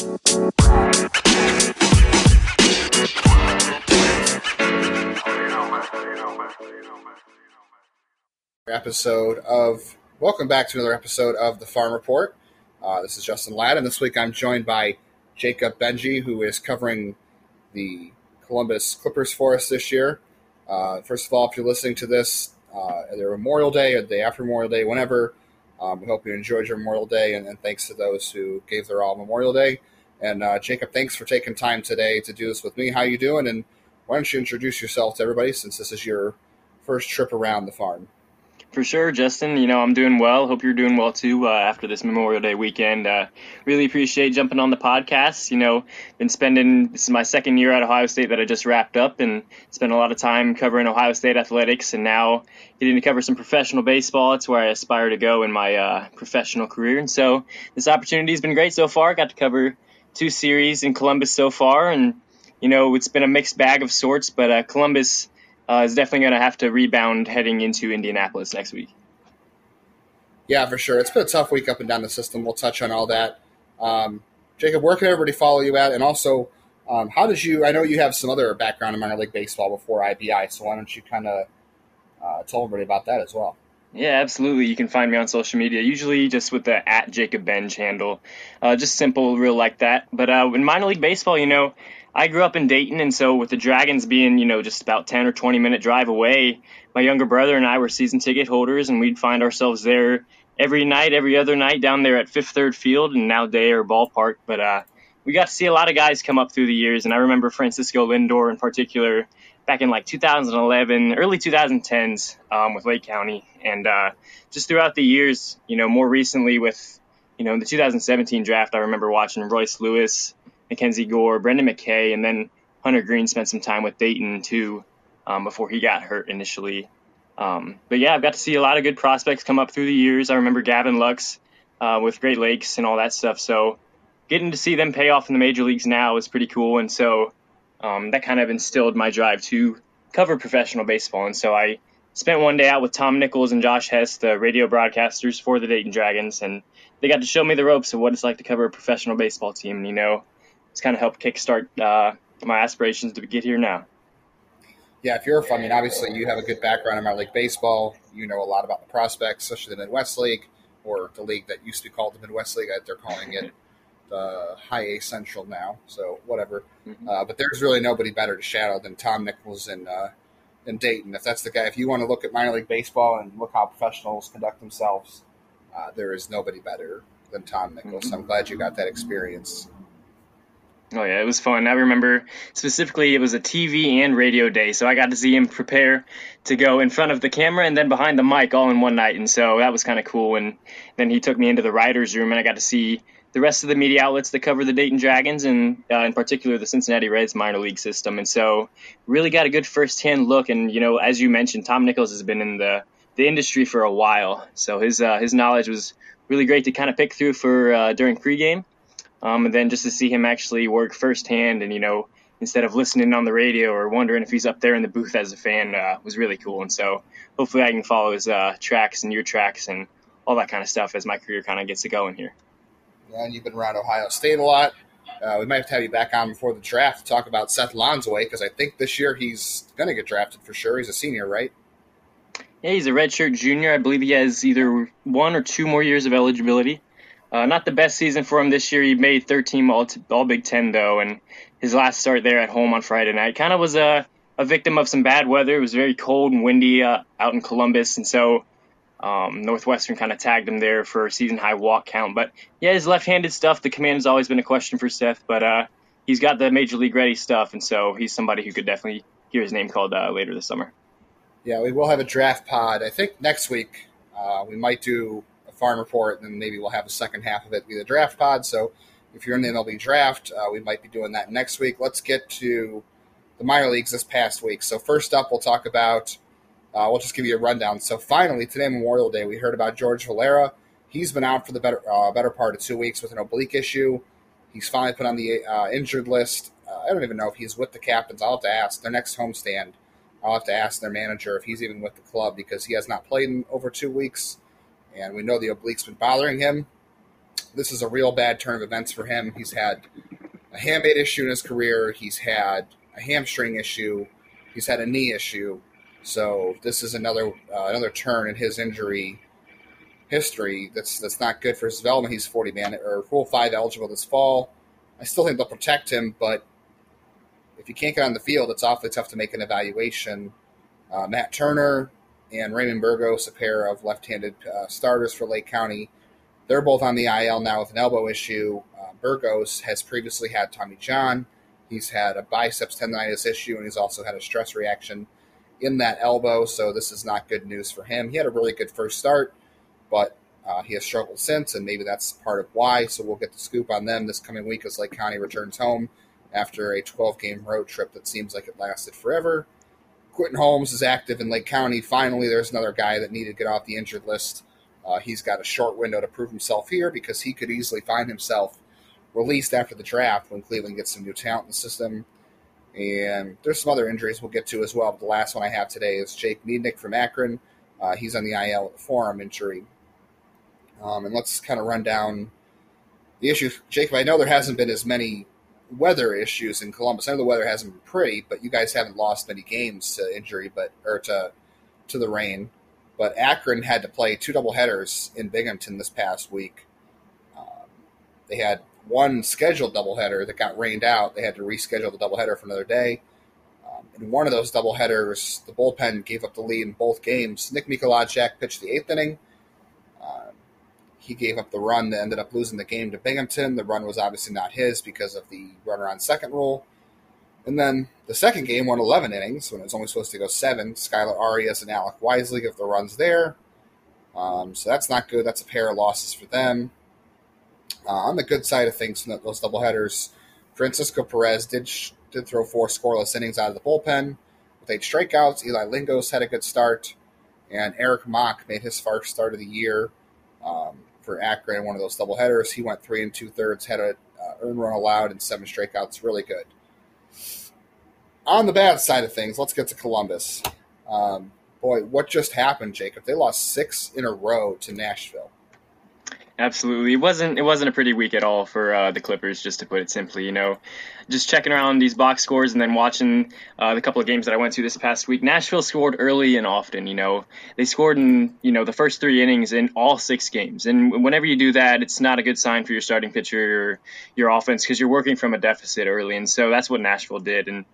Episode of welcome back to another episode of the Farm Report. Uh, this is Justin Lada, and this week I'm joined by Jacob Benji, who is covering the Columbus Clippers for us this year. Uh, first of all, if you're listening to this uh, either Memorial Day or the day after Memorial Day, whenever, um, we hope you enjoyed your Memorial Day, and, and, thanks to those who gave their all Memorial Day. And uh, Jacob, thanks for taking time today to do this with me. How you doing? And why don't you introduce yourself to everybody since this is your first trip around the farm? For sure, Justin. You know, I'm doing well. Hope you're doing well too uh, after this Memorial Day weekend. Uh, really appreciate jumping on the podcast. You know, been spending, this is my second year at Ohio State that I just wrapped up and spent a lot of time covering Ohio State athletics and now getting to cover some professional baseball. It's where I aspire to go in my uh, professional career. And so this opportunity has been great so far. I got to cover two series in Columbus so far. And, you know, it's been a mixed bag of sorts, but uh, Columbus uh, is definitely going to have to rebound heading into Indianapolis next week. Yeah, for sure. It's been a tough week up and down the system. We'll touch on all that. Um, Jacob, where can everybody follow you at? And also, um, how did you? I know you have some other background in minor league baseball before IBI, so why don't you kind of uh, tell everybody about that as well? Yeah, absolutely. You can find me on social media, usually just with the at Jacob Benj handle. Uh, just simple, real like that. But uh, in minor league baseball, you know, I grew up in Dayton, and so with the Dragons being, you know, just about 10 or 20 minute drive away, my younger brother and I were season ticket holders, and we'd find ourselves there every night, every other night down there at Fifth Third Field and now Day Air Ballpark. But uh, we got to see a lot of guys come up through the years, and I remember Francisco Lindor in particular back in like 2011, early 2010s um, with Lake County, and uh, just throughout the years, you know, more recently with, you know, the 2017 draft, I remember watching Royce Lewis Mackenzie Gore, Brendan McKay, and then Hunter Greene spent some time with Dayton too um, before he got hurt initially. Um, but yeah, I've got to see a lot of good prospects come up through the years. I remember Gavin Lux uh, with Great Lakes and all that stuff. So getting to see them pay off in the major leagues now is pretty cool. And so um, that kind of instilled my drive to cover professional baseball. And so I spent one day out with Tom Nichols and Josh Hess, the radio broadcasters for the Dayton Dragons, and they got to show me the ropes of what it's like to cover a professional baseball team. And you know, it's kind of helped kickstart uh, my aspirations to get here now. Yeah, if you're, a fan, I mean, obviously you have a good background in minor league baseball. You know a lot about the prospects, especially the Midwest League or the league that used to be called the Midwest League. They're calling it the High A Central now. So whatever. Mm-hmm. Uh, but there's really nobody better to shadow than Tom Nichols and uh, in Dayton. If that's the guy, if you want to look at minor league baseball and look how professionals conduct themselves, uh, there is nobody better than Tom Nichols. Mm-hmm. I'm glad you got that experience. Oh yeah, it was fun. I remember specifically it was a TV and radio day, so I got to see him prepare to go in front of the camera and then behind the mic all in one night, and so that was kind of cool. And then he took me into the writers' room, and I got to see the rest of the media outlets that cover the Dayton Dragons and uh, in particular the Cincinnati Reds minor league system. And so really got a good firsthand look. And you know, as you mentioned, Tom Nichols has been in the the industry for a while, so his uh, his knowledge was really great to kind of pick through for uh, during pregame um, and then just to see him actually work firsthand and, you know, instead of listening on the radio or wondering if he's up there in the booth as a fan uh, was really cool. And so hopefully I can follow his uh, tracks and your tracks and all that kind of stuff as my career kind of gets it going here. Yeah, and you've been around Ohio State a lot. Uh, we might have to have you back on before the draft to talk about Seth Lonsway because I think this year he's going to get drafted for sure. He's a senior, right? Yeah, he's a redshirt junior. I believe he has either one or two more years of eligibility. Uh, not the best season for him this year. He made 13 all, all Big Ten though, and his last start there at home on Friday night kind of was a, a victim of some bad weather. It was very cold and windy uh, out in Columbus, and so um, Northwestern kind of tagged him there for a season high walk count. But yeah, his left-handed stuff, the command has always been a question for Seth, but uh, he's got the major league ready stuff, and so he's somebody who could definitely hear his name called uh, later this summer. Yeah, we will have a draft pod. I think next week uh, we might do farm report, and then maybe we'll have the second half of it be the draft pod. So if you're in the MLB draft, uh, we might be doing that next week. Let's get to the minor leagues this past week. So first up, we'll talk about. Uh, we'll just give you a rundown. So finally, today Memorial Day, we heard about George Valera. He's been out for the better uh, better part of two weeks with an oblique issue. He's finally put on the uh, injured list. Uh, I don't even know if he's with the captains. I'll have to ask their next homestand. I'll have to ask their manager if he's even with the club because he has not played in over two weeks and we know the oblique's been bothering him. this is a real bad turn of events for him. He's had a hamate issue in his career. He's had a hamstring issue. He's had a knee issue. So this is another uh, another turn in his injury history that's that's not good for his development. He's 40 man or Rule 5 eligible this fall. I still think they'll protect him, but if you can't get on the field, it's awfully tough to make an evaluation. Uh, Matt Turner and Raymond Burgos, a pair of left-handed uh, starters for Lake County, they're both on the IL now with an elbow issue. Uh, Burgos has previously had Tommy John. He's had a biceps tendonitis issue, and he's also had a stress reaction in that elbow. So this is not good news for him. He had a really good first start, but uh, he has struggled since, and maybe that's part of why. So we'll get the scoop on them this coming week as Lake County returns home after a 12 game road trip that seems like it lasted forever. Quentin Holmes is active in Lake County. Finally, there's another guy that needed to get off the injured list. Uh, he's got a short window to prove himself here because he could easily find himself released after the draft when Cleveland gets some new talent in the system. And there's some other injuries we'll get to as well. But the last one I have today is Jake Miednik from Akron. Uh, he's on the IL forearm injury. Um, and let's kind of run down the issue. Jacob, I know there hasn't been as many weather issues in Columbus. I know the weather hasn't been pretty, but you guys haven't lost many games to injury, but or to to the rain. But Akron had to play two double headers in Binghamton this past week. Um, they had one scheduled doubleheader that got rained out. They had to reschedule the doubleheader for another day. Um, in one of those doubleheaders, the bullpen gave up the lead in both games. Nick Mikolajchak pitched the eighth inning. He gave up the run that ended up losing the game to Binghamton. The run was obviously not his because of the runner on second rule. And then the second game went 11 innings when it was only supposed to go seven. Skylar Arias and Alec Wisely give the runs there. Um, so that's not good. That's a pair of losses for them. Uh, on the good side of things, those doubleheaders, Francisco Perez did sh- did throw four scoreless innings out of the bullpen with eight strikeouts. Eli Lingos had a good start, and Eric Mock made his first start of the year um, for Akron in one of those doubleheaders. He went three and two thirds, had a uh, run allowed, and seven strikeouts. Really good. On the bad side of things, let's get to Columbus. Um, boy, what just happened, Jacob? They lost six in a row to Nashville. Absolutely, it wasn't it wasn't a pretty week at all for uh, the Clippers, just to put it simply. You know, just checking around these box scores and then watching uh, the couple of games that I went to this past week. Nashville scored early and often. You know, they scored in you know the first three innings in all six games, and whenever you do that, it's not a good sign for your starting pitcher or your offense because you're working from a deficit early, and so that's what Nashville did. And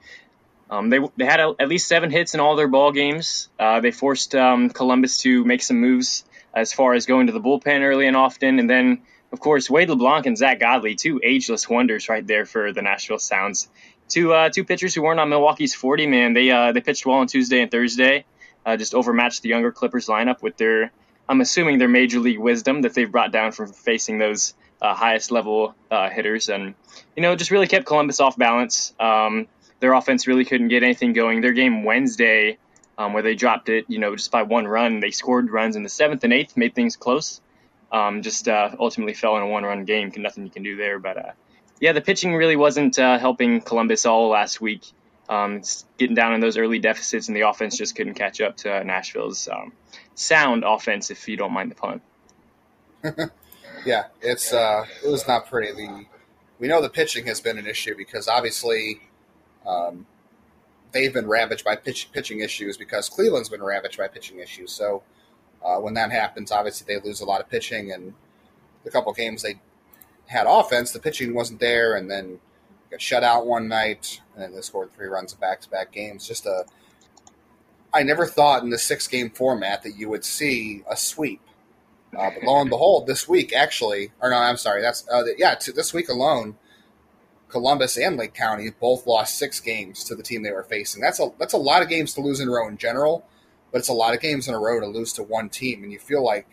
um, they they had a, at least seven hits in all their ball games. Uh, they forced um, Columbus to make some moves as far as going to the bullpen early and often. And then, of course, Wade LeBlanc and Zack Godley, two ageless wonders right there for the Nashville Sounds. Two uh, two pitchers who weren't on Milwaukee's 40 man. They uh, they pitched well on Tuesday and Thursday. Uh, just overmatched the younger Clippers lineup with their, I'm assuming their major league wisdom that they've brought down from facing those uh, highest level uh, hitters, and you know just really kept Columbus off balance. Um, their offense really couldn't get anything going. Their game Wednesday um, where they dropped it, you know, just by one run. They scored runs in the seventh and eighth, made things close. Um, just uh, ultimately fell in a one-run game. Nothing you can do there. But uh, yeah, the pitching really wasn't uh, helping Columbus all last week. Um, getting down in those early deficits, and the offense just couldn't catch up to Nashville's um, sound offense, if you don't mind the pun. yeah, it's uh, it was not pretty. The we know the pitching has been an issue because obviously um, they've been ravaged by pitch, pitching issues because Cleveland's been ravaged by pitching issues. So uh, when that happens, obviously they lose a lot of pitching. And the couple games they had offense, the pitching wasn't there, and then got shut out one night, and then they scored three runs in back-to-back games. Just a, I never thought in the six-game format that you would see a sweep. Uh, but lo and behold, this week actually, or no, I'm sorry, that's uh, yeah, this week alone Columbus and Lake County both lost six games to the team they were facing. That's a that's a lot of games to lose in a row in general, but it's a lot of games in a row to lose to one team, and you feel like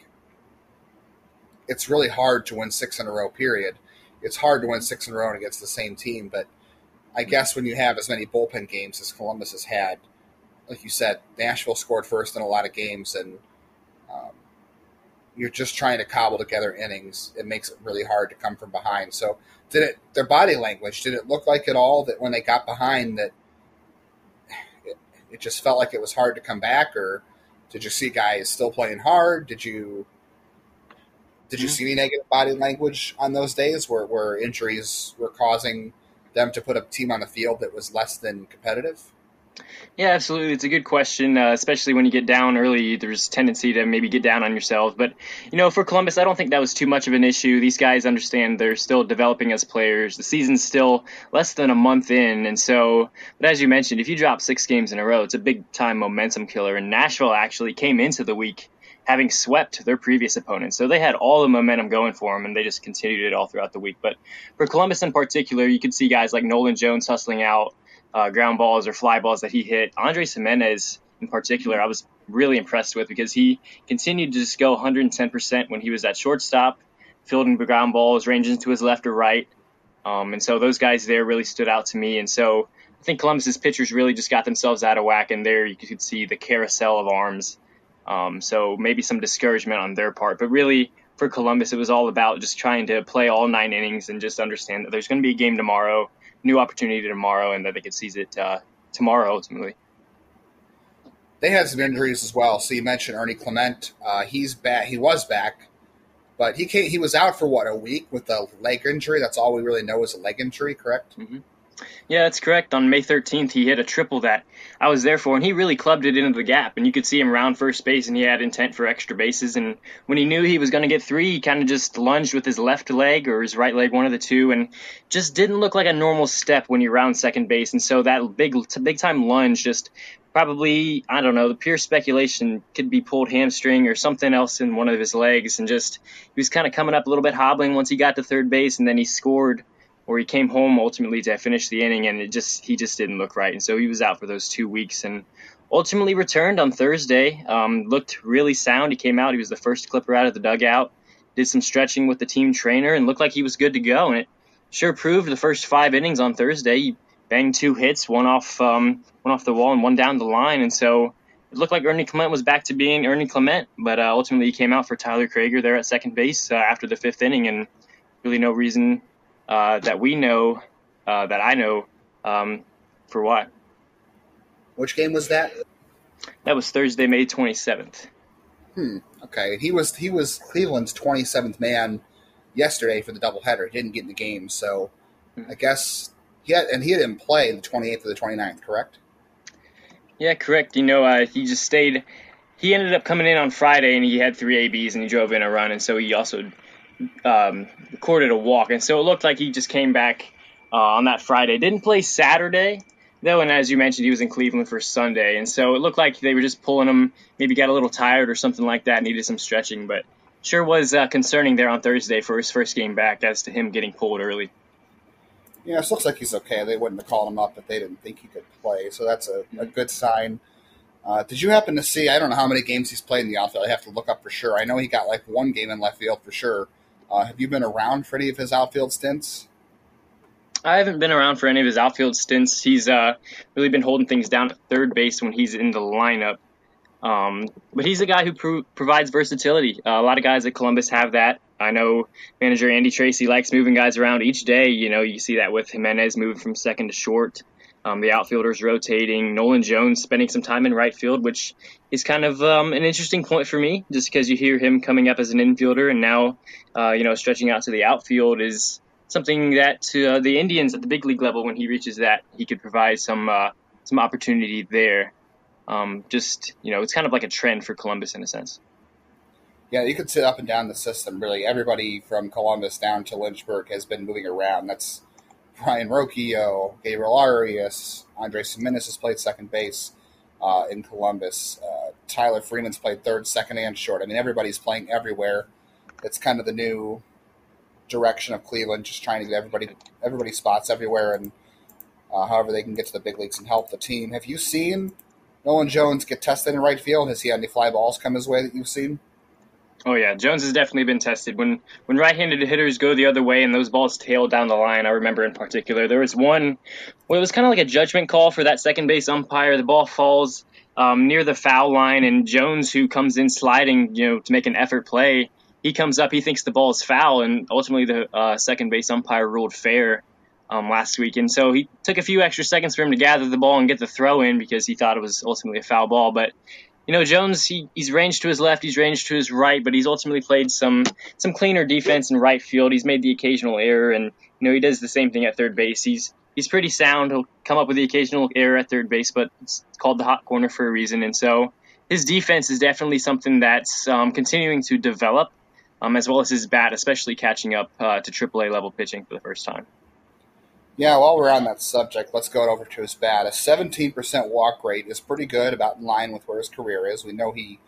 it's really hard to win six in a row. Period. It's hard to win six in a row against the same team, but I guess when you have as many bullpen games as Columbus has had, like you said, Nashville scored first in a lot of games, and um, you're just trying to cobble together innings. It makes it really hard to come from behind. So did it their body language did it look like at all that when they got behind that it, it just felt like it was hard to come back or did you see guys still playing hard did you Did you mm-hmm. see any negative body language on those days where, where injuries were causing them to put a team on the field that was less than competitive? Yeah, absolutely. It's a good question, uh, especially when you get down early. There's a tendency to maybe get down on yourself. But, you know, for Columbus, I don't think that was too much of an issue. These guys understand they're still developing as players. The season's still less than a month in. And so, but as you mentioned, if you drop six games in a row, it's a big time momentum killer. And Nashville actually came into the week having swept their previous opponents. So they had all the momentum going for them, and they just continued it all throughout the week. But for Columbus in particular, you could see guys like Nolan Jones hustling out uh, ground balls or fly balls that he hit. Andres Gimenez, in particular, I was really impressed with because he continued to just go 110% when he was at shortstop, fielding the ground balls, ranging to his left or right. Um, and so those guys there really stood out to me. And so I think Columbus's pitchers really just got themselves out of whack, and there you could see the carousel of arms. Um, so maybe some discouragement on their part, but really for Columbus, it was all about just trying to play all nine innings and just understand that there's going to be a game tomorrow new opportunity tomorrow and that they could seize it uh, tomorrow ultimately. They had some injuries as well. So you mentioned Ernie Clement. Uh, he's back. He was back, but he came, he was out for what a week with a leg injury. That's all we really know is a leg injury. Correct. Mm-hmm. Yeah, that's correct. On May 13th, he hit a triple that I was there for, and he really clubbed it into the gap. And you could see him round first base, and he had intent for extra bases. And when he knew he was going to get three, he kind of just lunged with his left leg or his right leg, one of the two, and just didn't look like a normal step when you round second base. And so that big, big time lunge just probably I don't know. The pure speculation could be pulled hamstring or something else in one of his legs, and just he was kind of coming up a little bit hobbling once he got to third base, and then he scored or he came home ultimately to finish the inning and it just he just didn't look right. And so he was out for those two weeks and ultimately returned on thursday. Um, looked really sound. He came out. He was the first clipper out of the dugout. Did some stretching with the team trainer and looked like he was good to go. And it sure proved the first five innings on thursday he banged two hits one off um, one off the wall and one down the line. And so it looked like Ernie Clement was back to being Ernie Clement, but uh, ultimately he came out for Tyler Krieger there at second base uh, after the fifth inning, and really no reason uh, that we know, uh, that I know, um, for what? Which game was that? That was Thursday, May twenty seventh. Hmm. Okay. He was he was Cleveland's twenty seventh man yesterday for the doubleheader. He didn't get in the game, so hmm. I guess he had and he didn't play the twenty eighth or the 29th, correct? Yeah, correct. You know, uh, he just stayed. He ended up coming in on Friday and he had three ABs and he drove in a run, and so he also um, recorded a walk, and so it looked like he just came back uh, on that Friday. Didn't play Saturday though, and as you mentioned, he was in Cleveland for Sunday, and so it looked like they were just pulling him. Maybe got a little tired or something like that, needed some stretching, but sure was uh, concerning there on Thursday for his first game back as to him getting pulled early. Yeah, it looks like he's okay. They wouldn't have called him up if they didn't think he could play, so that's a, a good sign. Uh, did you happen to see? I don't know how many games he's played in the outfield. I have to look up for sure. I know he got like one game in left field for sure. Uh, have you been around for any of his outfield stints? I haven't been around for any of his outfield stints. He's uh, really been holding things down at third base when he's in the lineup. Um, but he's a guy who pro- provides versatility. Uh, a lot of guys at Columbus have that. I know manager Andy Tracy likes moving guys around each day. You know, you see that with Gimenez moving from second to short. Um, the outfielders rotating. Nolan Jones spending some time in right field, which is kind of um, an interesting point for me, just because you hear him coming up as an infielder and now, uh, you know, stretching out to the outfield is something that to uh, the Indians at the big league level, when he reaches that, he could provide some uh, some opportunity there. Um, just you know, it's kind of like a trend for Columbus in a sense. Yeah, you could sit up and down the system. Really, everybody from Columbus down to Lynchburg has been moving around. That's Brayan Rocchio, Gabriel Arias, Andres Gimenez has played second base uh, in Columbus. Uh, Tyler Freeman's played third, second, and short. I mean, everybody's playing everywhere. It's kind of the new direction of Cleveland, just trying to get everybody everybody spots everywhere, and uh, however they can get to the big leagues and help the team. Have you seen Nolan Jones get tested in right field? Has he had any fly balls come his way that you've seen? Oh yeah, Jones has definitely been tested. When when right-handed hitters go the other way and those balls tail down the line, I remember in particular there was one. Well, it was kind of like a judgment call for that second base umpire. The ball falls um, near the foul line, and Jones, who comes in sliding, you know, to make an effort play, he comes up. He thinks the ball is foul, and ultimately the uh, second base umpire ruled fair um, last week. And so he took a few extra seconds for him to gather the ball and get the throw in because he thought it was ultimately a foul ball. But you know, Jones, he, he's ranged to his left, he's ranged to his right, but he's ultimately played some some cleaner defense in right field. He's made the occasional error, and you know he does the same thing at third base. He's he's pretty sound. He'll come up with the occasional error at third base, but it's called the hot corner for a reason. And so his defense is definitely something that's um, continuing to develop, um, as well as his bat, especially catching up uh, to AAA level pitching for the first time. Yeah, while we're on that subject, let's go over to his bat. A 17% walk rate is pretty good, about in line with where his career is. We know he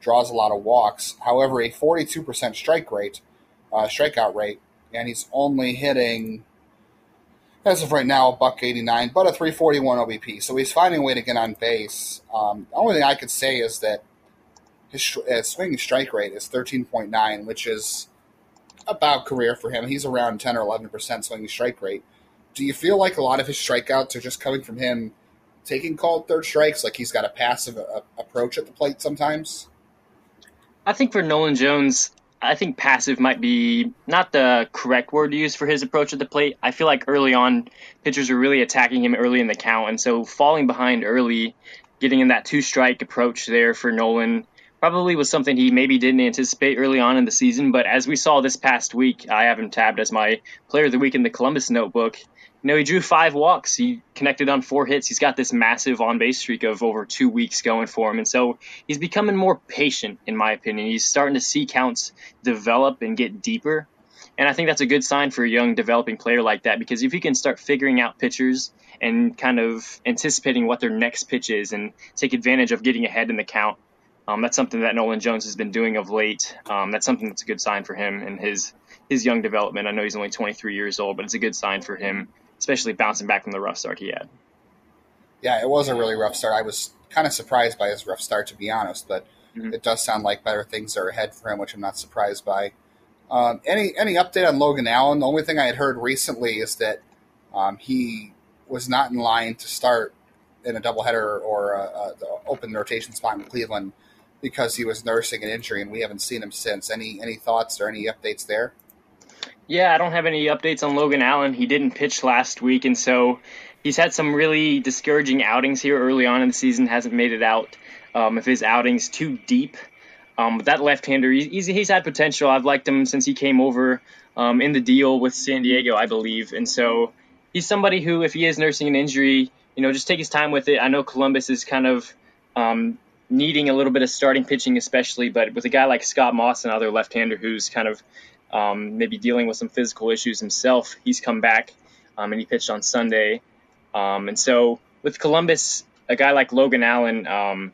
draws a lot of walks. However, a 42% strike rate, uh, strikeout rate, and he's only hitting, as of right now, a buck 89, but a 341 OBP. So he's finding a way to get on base. Um, the only thing I could say is that his uh, swinging strike rate is 13.9, which is about career for him. He's around 10 or 11% swinging strike rate do you feel like a lot of his strikeouts are just coming from him taking called third strikes? Like he's got a passive uh, approach at the plate sometimes? I think for Nolan Jones, I think passive might be not the correct word to use for his approach at the plate. I feel like early on, pitchers are really attacking him early in the count, and so falling behind early, getting in that two strike approach there for Nolan probably was something he maybe didn't anticipate early on in the season. But as we saw this past week, I have him tabbed as my player of the week in the Columbus notebook. You know, he drew five walks. He connected on four hits. He's got this massive on base streak of over two weeks going for him. And so he's becoming more patient, in my opinion. He's starting to see counts develop and get deeper. And I think that's a good sign for a young developing player like that because if he can start figuring out pitchers and kind of anticipating what their next pitch is and take advantage of getting ahead in the count, um, that's something that Nolan Jones has been doing of late. Um, that's something that's a good sign for him and his his young development. I know he's only 23 years old, but it's a good sign for him especially bouncing back from the rough start he had. Yeah, it was a really rough start. I was kind of surprised by his rough start, to be honest, but mm-hmm. it does sound like better things are ahead for him, which I'm not surprised by. Um, any any update on Logan Allen? The only thing I had heard recently is that um, he was not in line to start in a doubleheader or a, a, open rotation spot in Cleveland because he was nursing an injury, and we haven't seen him since. Any any thoughts or any updates there? Yeah, I don't have any updates on Logan Allen. He didn't pitch last week, and so he's had some really discouraging outings here early on in the season. Hasn't made it out um, of his outings too deep. Um, but that left-hander, he's, he's had potential. I've liked him since he came over um, in the deal with San Diego, I believe. And so he's somebody who, if he is nursing an injury, you know, just take his time with it. I know Columbus is kind of um, needing a little bit of starting pitching, especially, but with a guy like Scott Moss, another left-hander who's kind of um, maybe dealing with some physical issues himself. He's come back um, and he pitched on Sunday. Um, and so with Columbus, a guy like Logan Allen, um,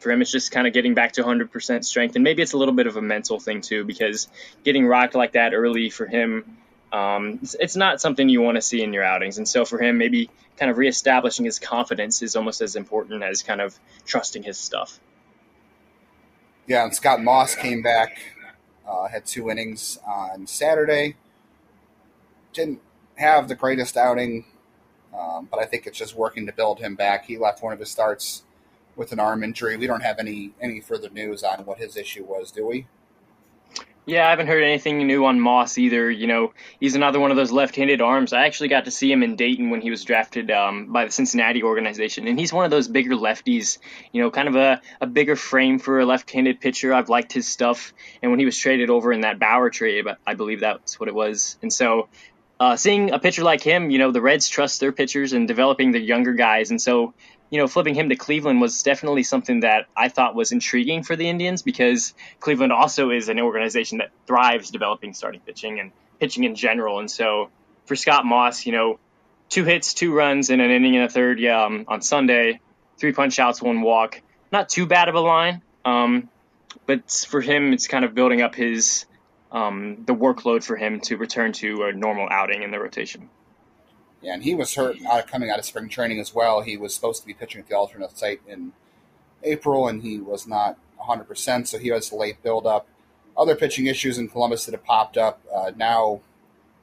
for him, it's just kind of getting back to 100% strength. And maybe it's a little bit of a mental thing too, because getting rocked like that early for him, um, it's, it's, not something you want to see in your outings. And so for him, maybe kind of reestablishing his confidence is almost as important as kind of trusting his stuff. Yeah, and Scott Moss came back uh, had two innings on Saturday. Didn't have the greatest outing, um, but I think it's just working to build him back. He left one of his starts with an arm injury. We don't have any any further news on what his issue was, do we? Yeah, I haven't heard anything new on Moss either. You know, he's another one of those left-handed arms. I actually got to see him in Dayton when he was drafted um, by the Cincinnati organization, and he's one of those bigger lefties. You know, kind of a, a bigger frame for a left-handed pitcher. I've liked his stuff, and when he was traded over in that Bauer trade, I believe that's what it was. And so, uh, seeing a pitcher like him, you know, the Reds trust their pitchers and developing their younger guys, and so you know, flipping him to Cleveland was definitely something that I thought was intriguing for the Indians because Cleveland also is an organization that thrives developing starting pitching and pitching in general. And so for Scott Moss, you know, two hits, two runs, and an inning and a third yeah, um, on Sunday, three punch outs, one walk. Not too bad of a line, um, but for him, it's kind of building up his um, the workload for him to return to a normal outing in the rotation. And he was hurt out coming out of spring training as well. He was supposed to be pitching at the alternate site in April, and he was not 100%, so he has a late buildup. Other pitching issues in Columbus that have popped up. Uh, now,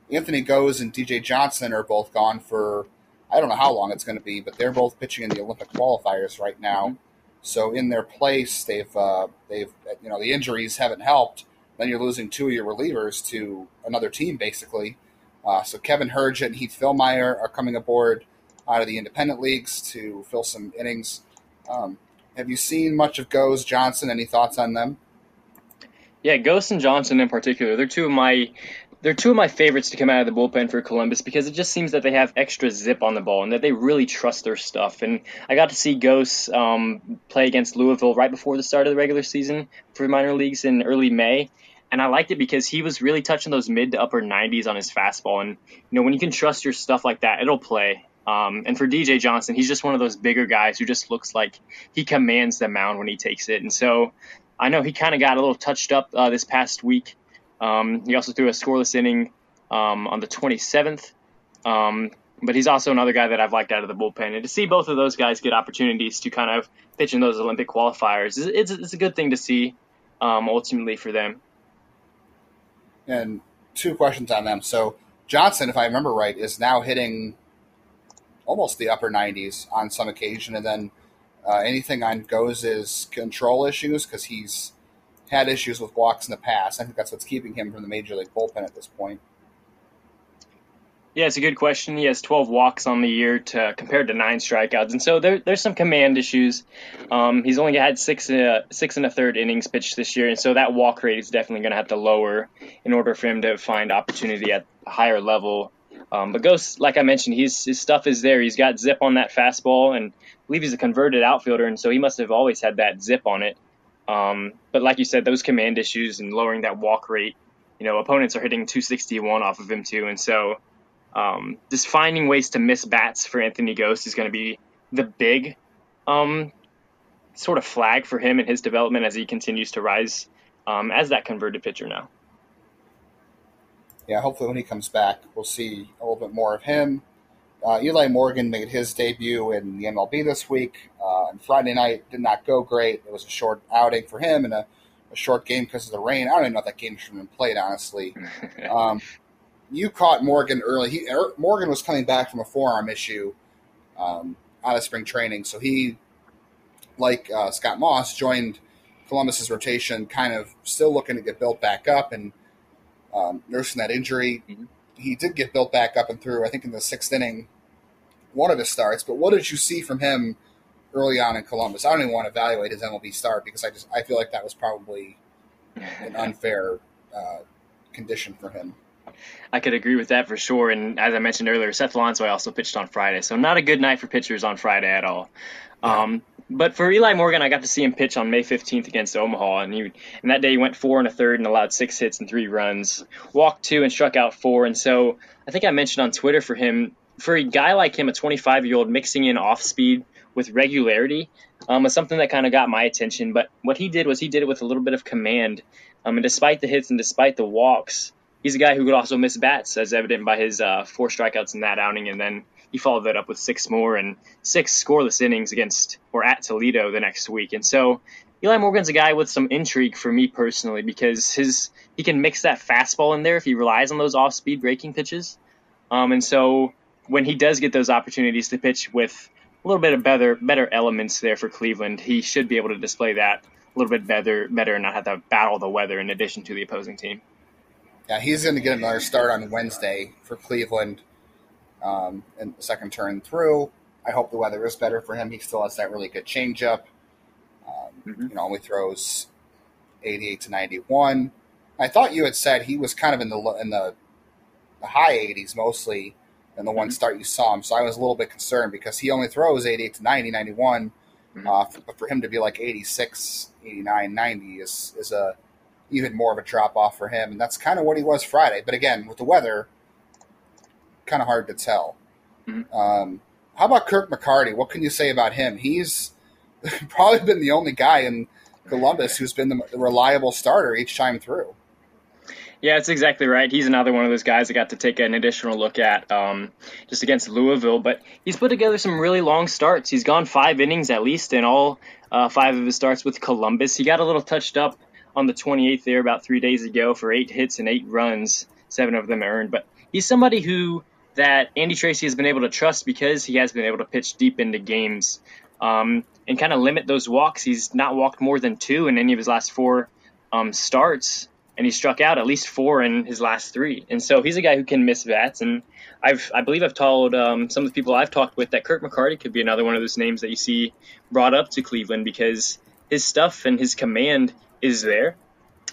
Anthony Gose and DJ Johnson are both gone for, I don't know how long it's going to be, but they're both pitching in the Olympic qualifiers right now. Mm-hmm. So in their place, they've, uh, they've, you know, the injuries haven't helped. Then you're losing two of your relievers to another team, basically. Uh, so Kevin Herget and Heath Fillmyer are coming aboard out of the independent leagues to fill some innings. Um, have you seen much of Gose Johnson? Any thoughts on them? Yeah, Gose and Johnson in particular, they're two of my they're two of my favorites to come out of the bullpen for Columbus because it just seems that they have extra zip on the ball and that they really trust their stuff. And I got to see Gose um, play against Louisville right before the start of the regular season for minor leagues in early May. And I liked it because he was really touching those mid to upper 90s on his fastball. And, you know, when you can trust your stuff like that, it'll play. Um, and for DJ Johnson, he's just one of those bigger guys who just looks like he commands the mound when he takes it. And so I know he kind of got a little touched up uh, this past week um, he also threw a scoreless inning um, on the 27th. Um, but he's also another guy that I've liked out of the bullpen. And to see both of those guys get opportunities to kind of pitch in those Olympic qualifiers, it's, it's a good thing to see um, ultimately for them. And two questions on them. So Johnson, if I remember right, is now hitting almost the upper 90s on some occasion. And then uh, anything on Gose is control issues because he's had issues with walks in the past. I think that's what's keeping him from the major league bullpen at this point. Yeah, it's a good question. He has 12 walks on the year to compared to nine strikeouts, and so there, there's some command issues. Um, he's only had six uh, six and a third innings pitched this year, and so that walk rate is definitely going to have to lower in order for him to find opportunity at a higher level. Um, but Gose, like I mentioned, he's, his stuff is there. He's got zip on that fastball, and I believe he's a converted outfielder, and so he must have always had that zip on it. Um, but like you said, those command issues and lowering that walk rate, you know, opponents are hitting 261 off of him too. And so um, just finding ways to miss bats for Anthony Gose is going to be the big um, sort of flag for him and his development as he continues to rise um, as that converted pitcher now. Yeah, hopefully when he comes back, we'll see a little bit more of him. Uh, Eli Morgan made his debut in the MLB this week. Uh, and Friday night did not go great. It was a short outing for him and a, a short game because of the rain. I don't even know if that game should have been played, honestly. um, you caught Morgan early. He, er, Morgan was coming back from a forearm issue um, out of spring training, so he, like uh, Scott Moss, joined Columbus's rotation, kind of still looking to get built back up and um, nursing that injury. Mm-hmm. He did get built back up and through. I think in the sixth inning, one of his starts. But what did you see from him early on in Columbus? I don't even want to evaluate his MLB start because I just I feel like that was probably an unfair uh, condition for him. I could agree with that for sure. And as I mentioned earlier, Seth Lonsway also pitched on Friday, so not a good night for pitchers on Friday at all. Yeah. Um, but for Eli Morgan, I got to see him pitch on May 15th against Omaha, and he and that day he went four and a third and allowed six hits and three runs, walked two and struck out four. And so I think I mentioned on Twitter for him for a guy like him, a 25 year old, mixing in off speed with regularity um, was something that kind of got my attention. But what he did was he did it with a little bit of command. Um, and despite the hits and despite the walks, he's a guy who could also miss bats, as evident by his uh, four strikeouts in that outing. And then he followed that up with six more and six scoreless innings against or at Toledo the next week. And so Eli Morgan's a guy with some intrigue for me personally because his he can mix that fastball in there if he relies on those off speed breaking pitches. Um, and so when he does get those opportunities to pitch with a little bit of better better elements there for Cleveland, he should be able to display that a little bit better better and not have to battle the weather in addition to the opposing team. Yeah, he's going to get another start on Wednesday for Cleveland um, in the second turn through. I hope the weather is better for him. He still has that really good changeup. Um, mm-hmm. You know, only throws 88 to 91. I thought you had said he was kind of in the in the, the high 80s mostly in the one mm-hmm. start you saw him. So I was a little bit concerned because he only throws 88 to 90, 91. Mm-hmm. Uh, for, but for him to be like 86, 89, 90 is, is a even more of a drop off for him. And that's kind of what he was Friday. But again, with the weather, kind of hard to tell. Mm-hmm. Um, how about Kirk McCarty? What can you say about him? He's probably been the only guy in Columbus who's been the, reliable starter each time through. Yeah, it's exactly right. He's another one of those guys I got to take an additional look at um, just against Louisville. But he's put together some really long starts. He's gone five innings at least in all uh, five of his starts with Columbus. He got a little touched up on the 28th there about three days ago for eight hits and eight runs, seven of them earned. But he's somebody who that Andy Tracy has been able to trust because he has been able to pitch deep into games um, and kind of limit those walks. He's not walked more than two in any of his last four um, starts and he struck out at least four in his last three. And so he's a guy who can miss bats. And I've, I believe I've told um, some of the people I've talked with that Kirk McCarty could be another one of those names that you see brought up to Cleveland because his stuff and his command is there.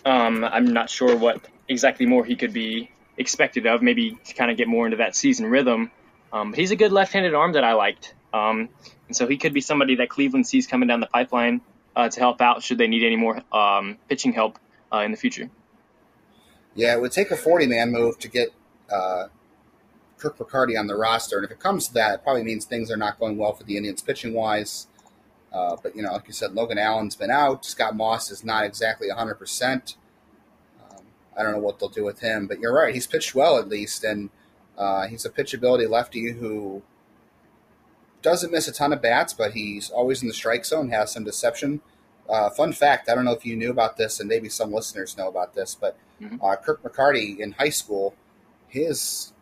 Um, I'm not sure what exactly more he could be expected of, maybe to kind of get more into that season rhythm. Um, but he's a good left-handed arm that I liked. Um, and so he could be somebody that Cleveland sees coming down the pipeline uh, to help out should they need any more um, pitching help uh, in the future. Yeah, it would take a 40 man move to get uh, Kirk McCarty on the roster. And if it comes to that, it probably means things are not going well for the Indians pitching wise. Uh, but, you know, like you said, Logan Allen's been out. Scott Moss is not exactly 100%. Um, I don't know what they'll do with him, but you're right. He's pitched well at least. And uh, he's a pitchability lefty who doesn't miss a ton of bats, but he's always in the strike zone, has some deception. Uh, fun fact I don't know if you knew about this, and maybe some listeners know about this, but mm-hmm. uh, Kirk McCarty in high school, his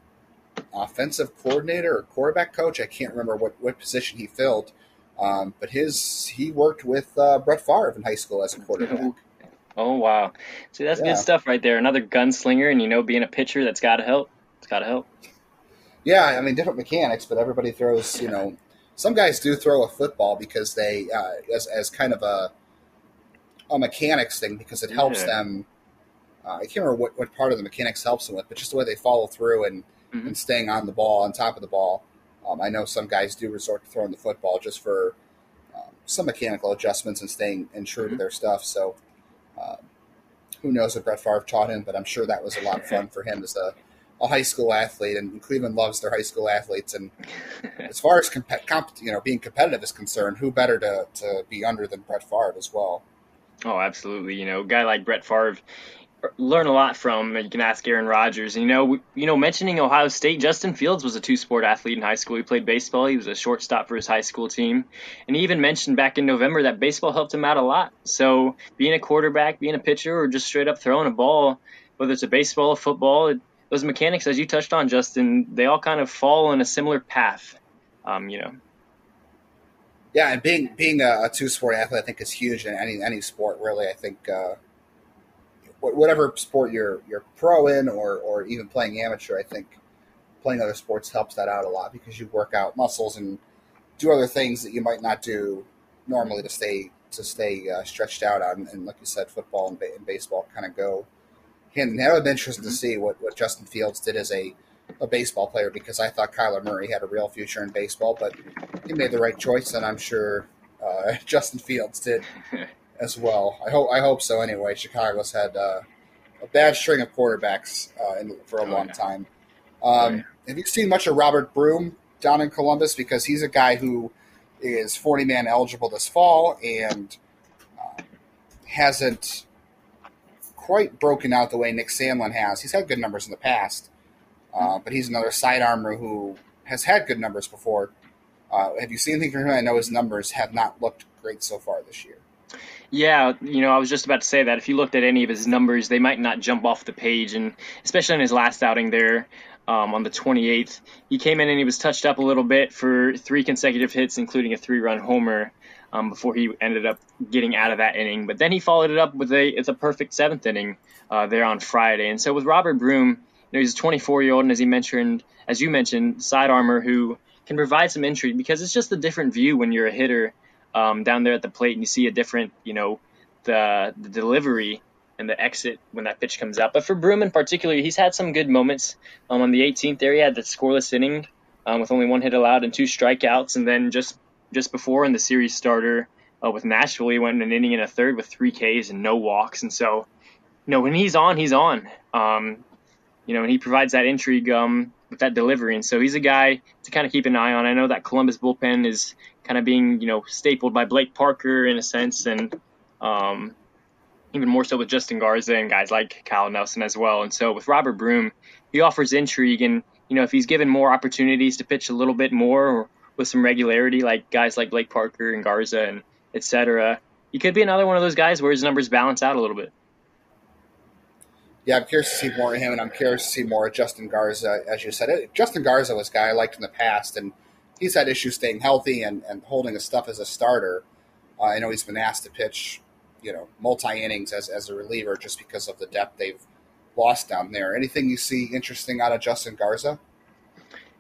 offensive coordinator or quarterback coach, I can't remember what, what position he filled, um, but his he worked with uh, Brett Favre in high school as a quarterback. Oh wow! See, that's yeah. good stuff right there. Another gunslinger, and you know, being a pitcher, that's got to help. It's got to help. Yeah, I mean, different mechanics, but everybody throws. You know, some guys do throw a football because they, uh, as as kind of a a mechanics thing because it helps yeah. them. Uh, I can't remember what, what part of the mechanics helps them with, but just the way they follow through and, mm-hmm. and staying on the ball, on top of the ball. Um, I know some guys do resort to throwing the football just for um, some mechanical adjustments and staying and true mm-hmm. to their stuff. So, uh, who knows what Brett Favre taught him, but I'm sure that was a lot of fun for him as a, a high school athlete. And Cleveland loves their high school athletes. And as far as comp- comp- you know being competitive is concerned, who better to, to be under than Brett Favre as well? Oh, absolutely. You know, a guy like Brett Favre, learn a lot from. You can ask Aaron Rodgers. You know, you know, mentioning Ohio State, Justin Fields was a two-sport athlete in high school. He played baseball. He was a shortstop for his high school team, and he even mentioned back in November that baseball helped him out a lot. So, being a quarterback, being a pitcher, or just straight up throwing a ball, whether it's a baseball or football, it, those mechanics, as you touched on, Justin, they all kind of fall in a similar path. Um, you know, yeah, and being being a, a two sport athlete, I think is huge in any any sport. Really, I think uh, whatever sport you're you're pro in, or or even playing amateur, I think playing other sports helps that out a lot because you work out muscles and do other things that you might not do normally to stay to stay uh, stretched out on. And like you said, football and, ba- and baseball kind of go hand in hand. Be interesting mm-hmm. to see what, what Justin Fields did as a a baseball player because I thought Kyler Murray had a real future in baseball, but he made the right choice, and I'm sure uh, Justin Fields did as well. I hope I hope so. Anyway, Chicago's had uh, a bad string of quarterbacks uh, in, for a oh, long yeah. time. Um, oh, yeah. Have you seen much of Robert Broom down in Columbus? Because he's a guy who is 40 man eligible this fall and uh, hasn't quite broken out the way Nick Sandlin has. He's had good numbers in the past, uh, but he's another side armor who has had good numbers before. Uh, have you seen anything from him? I know his numbers have not looked great so far this year. Yeah, you know, I was just about to say that if you looked at any of his numbers, they might not jump off the page, and especially in his last outing there um, on the 28th, he came in and he was touched up a little bit for three consecutive hits, including a three-run homer. Um, before he ended up getting out of that inning, but then he followed it up with a it's a perfect seventh inning uh, there on Friday. And so with Robert Broom, you know, he's a 24 year old, and as he mentioned, as you mentioned, side armor who can provide some intrigue because it's just a different view when you're a hitter um, down there at the plate and you see a different, you know, the the delivery and the exit when that pitch comes out. But for Broom in particular, he's had some good moments. Um, on the 18th there, he had the scoreless inning um, with only one hit allowed and two strikeouts, and then just just before in the series starter uh, with Nashville, he went an inning and a third with three Ks and no walks, and so. You know, when he's on, he's on. Um, you know, and he provides that intrigue um, with that delivery. And so he's a guy to kind of keep an eye on. I know that Columbus bullpen is kind of being, you know, stapled by Blake Parker in a sense, and um, even more so with Justin Garza and guys like Kyle Nelson as well. And so with Robert Broom, he offers intrigue, and you know, if he's given more opportunities to pitch a little bit more or with some regularity, like guys like Blake Parker and Garza and etc., he could be another one of those guys where his numbers balance out a little bit yeah, I'm curious to see more of him, and I'm curious to see more of Justin Garza. As you said, Justin Garza was a guy I liked in the past, and he's had issues staying healthy and, and holding his stuff as a starter. Uh, I know he's been asked to pitch you know multi innings as as a reliever just because of the depth they've lost down there. Anything you see interesting out of Justin Garza?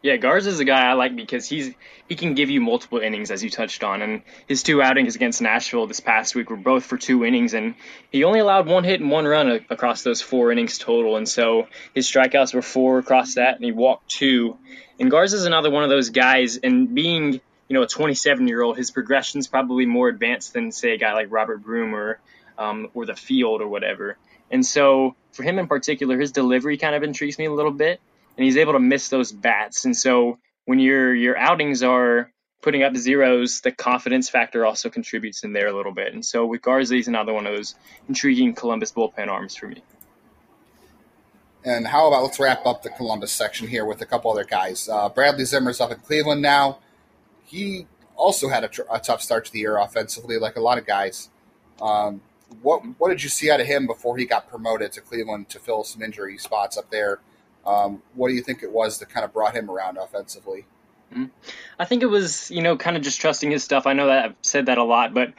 Yeah, Garza is a guy I like because he's he can give you multiple innings as you touched on, and his two outings against Nashville this past week were both for two innings, and he only allowed one hit and one run a- across those four innings total, and so his strikeouts were four across that, and he walked two. And Garza is another one of those guys, and being you know a 27 year old, his progression's probably more advanced than say a guy like Robert Broom or um, or the field or whatever. And so for him in particular, his delivery kind of intrigues me a little bit and he's able to miss those bats. And so when your your outings are putting up zeros, the confidence factor also contributes in there a little bit. And so with Garza, he's another one of those intriguing Columbus bullpen arms for me. And how about let's wrap up the Columbus section here with a couple other guys. Uh, Bradley Zimmer's up in Cleveland now. He also had a, tr- a, tough start to the year offensively, like a lot of guys. Um, what what did you see out of him before he got promoted to Cleveland to fill some injury spots up there? Um, what do you think it was that kind of brought him around offensively? Mm-hmm. I think it was, you know, kind of just trusting his stuff. I know that I've said that a lot, but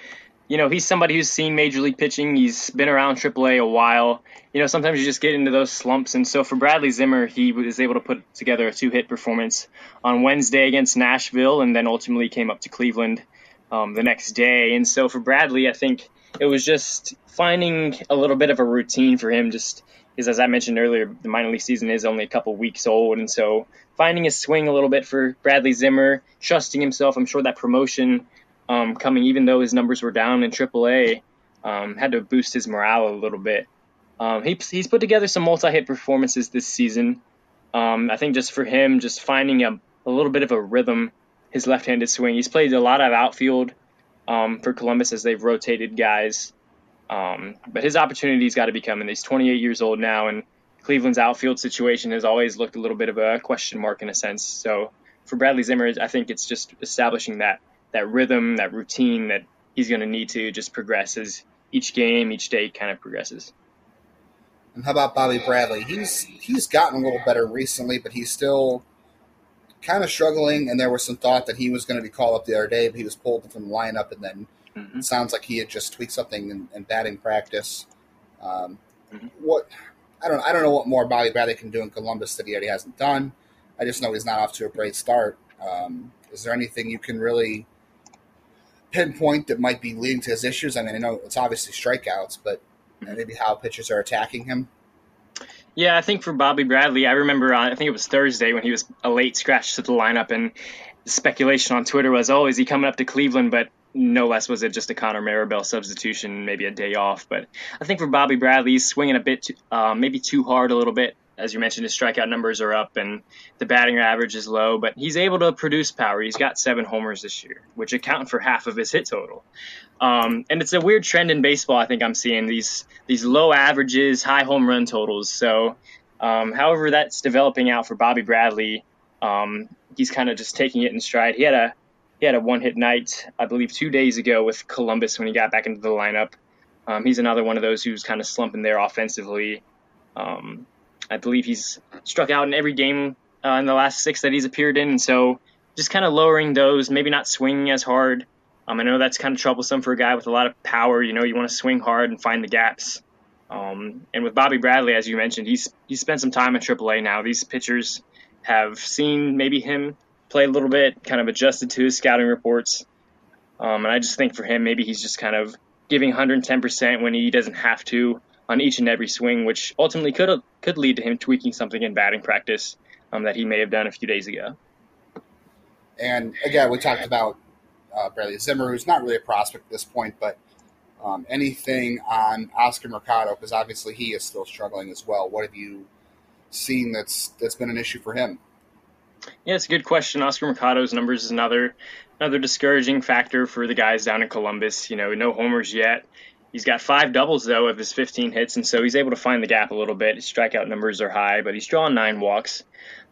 you know, he's somebody who's seen major league pitching. He's been around AAA a while. You know, sometimes you just get into those slumps. And so for Bradley Zimmer, he was able to put together a two hit performance on Wednesday against Nashville and then ultimately came up to Cleveland um, the next day. And so for Bradley, I think it was just finding a little bit of a routine for him, just because as I mentioned earlier, the minor league season is only a couple weeks old, and so finding his swing a little bit for Bradley Zimmer, trusting himself. I'm sure that promotion um, coming, even though his numbers were down in AAA, um, had to boost his morale a little bit. Um, he, he's put together some multi-hit performances this season. Um, I think just for him, just finding a, a little bit of a rhythm, his left-handed swing. He's played a lot of outfield um, for Columbus as they've rotated guys. Um, but his opportunity's got to be coming. He's 28 years old now, and Cleveland's outfield situation has always looked a little bit of a question mark in a sense. So for Bradley Zimmer, I think it's just establishing that that rhythm, that routine that he's going to need to just progress as each game, each day kind of progresses. And how about Bobby Bradley? He's he's gotten a little better recently, but he's still kind of struggling. And there was some thought that he was going to be called up the other day, but he was pulled from the lineup, and then Mm-hmm. It sounds like he had just tweaked something in, in batting practice. Um, mm-hmm. What I don't I don't know what more Bobby Bradley can do in Columbus that he already hasn't done. I just know he's not off to a great start. Um, is there anything you can really pinpoint that might be leading to his issues? I mean, I know it's obviously strikeouts, but mm-hmm. maybe how pitchers are attacking him. Yeah, I think for Bobby Bradley, I remember uh, I think it was Thursday when he was a late scratch to the lineup, and speculation on Twitter was, "Oh, is he coming up to Cleveland?" But no less was it just a Connor Marabell substitution, maybe a day off. But I think for Bobby Bradley, he's swinging a bit, too, uh, maybe too hard a little bit. As you mentioned, his strikeout numbers are up and the batting average is low, but he's able to produce power. He's got seven homers this year, which account for half of his hit total. Um, and it's a weird trend in baseball. I think I'm seeing these these low averages, high home run totals. So, um, however, that's developing out for Bobby Bradley. Um, he's kind of just taking it in stride. He had a he had a one hit night, I believe, two days ago with Columbus when he got back into the lineup. Um, he's another one of those who's kind of slumping there offensively. Um, I believe he's struck out in every game uh, in the last six that he's appeared in, and so just kind of lowering those, maybe not swinging as hard. Um, I know that's kind of troublesome for a guy with a lot of power. You know, you want to swing hard and find the gaps. Um, and with Bobby Bradley, as you mentioned, he's he's spent some time in AAA now. These pitchers have seen maybe him played a little bit, kind of adjusted to his scouting reports. Um, and I just think for him, maybe he's just kind of giving 110% when he doesn't have to on each and every swing, which ultimately could could lead to him tweaking something in batting practice um, that he may have done a few days ago. And again, we talked about uh, Bradley Zimmer, who's not really a prospect at this point, but um, anything on Oscar Mercado because obviously he is still struggling as well. What have you seen that's that's been an issue for him? Yeah, it's a good question. Oscar Mercado's numbers is another another discouraging factor for the guys down in Columbus. You know, no homers yet. He's got five doubles though of his 15 hits, and so he's able to find the gap a little bit. His strikeout numbers are high, but he's drawn nine walks.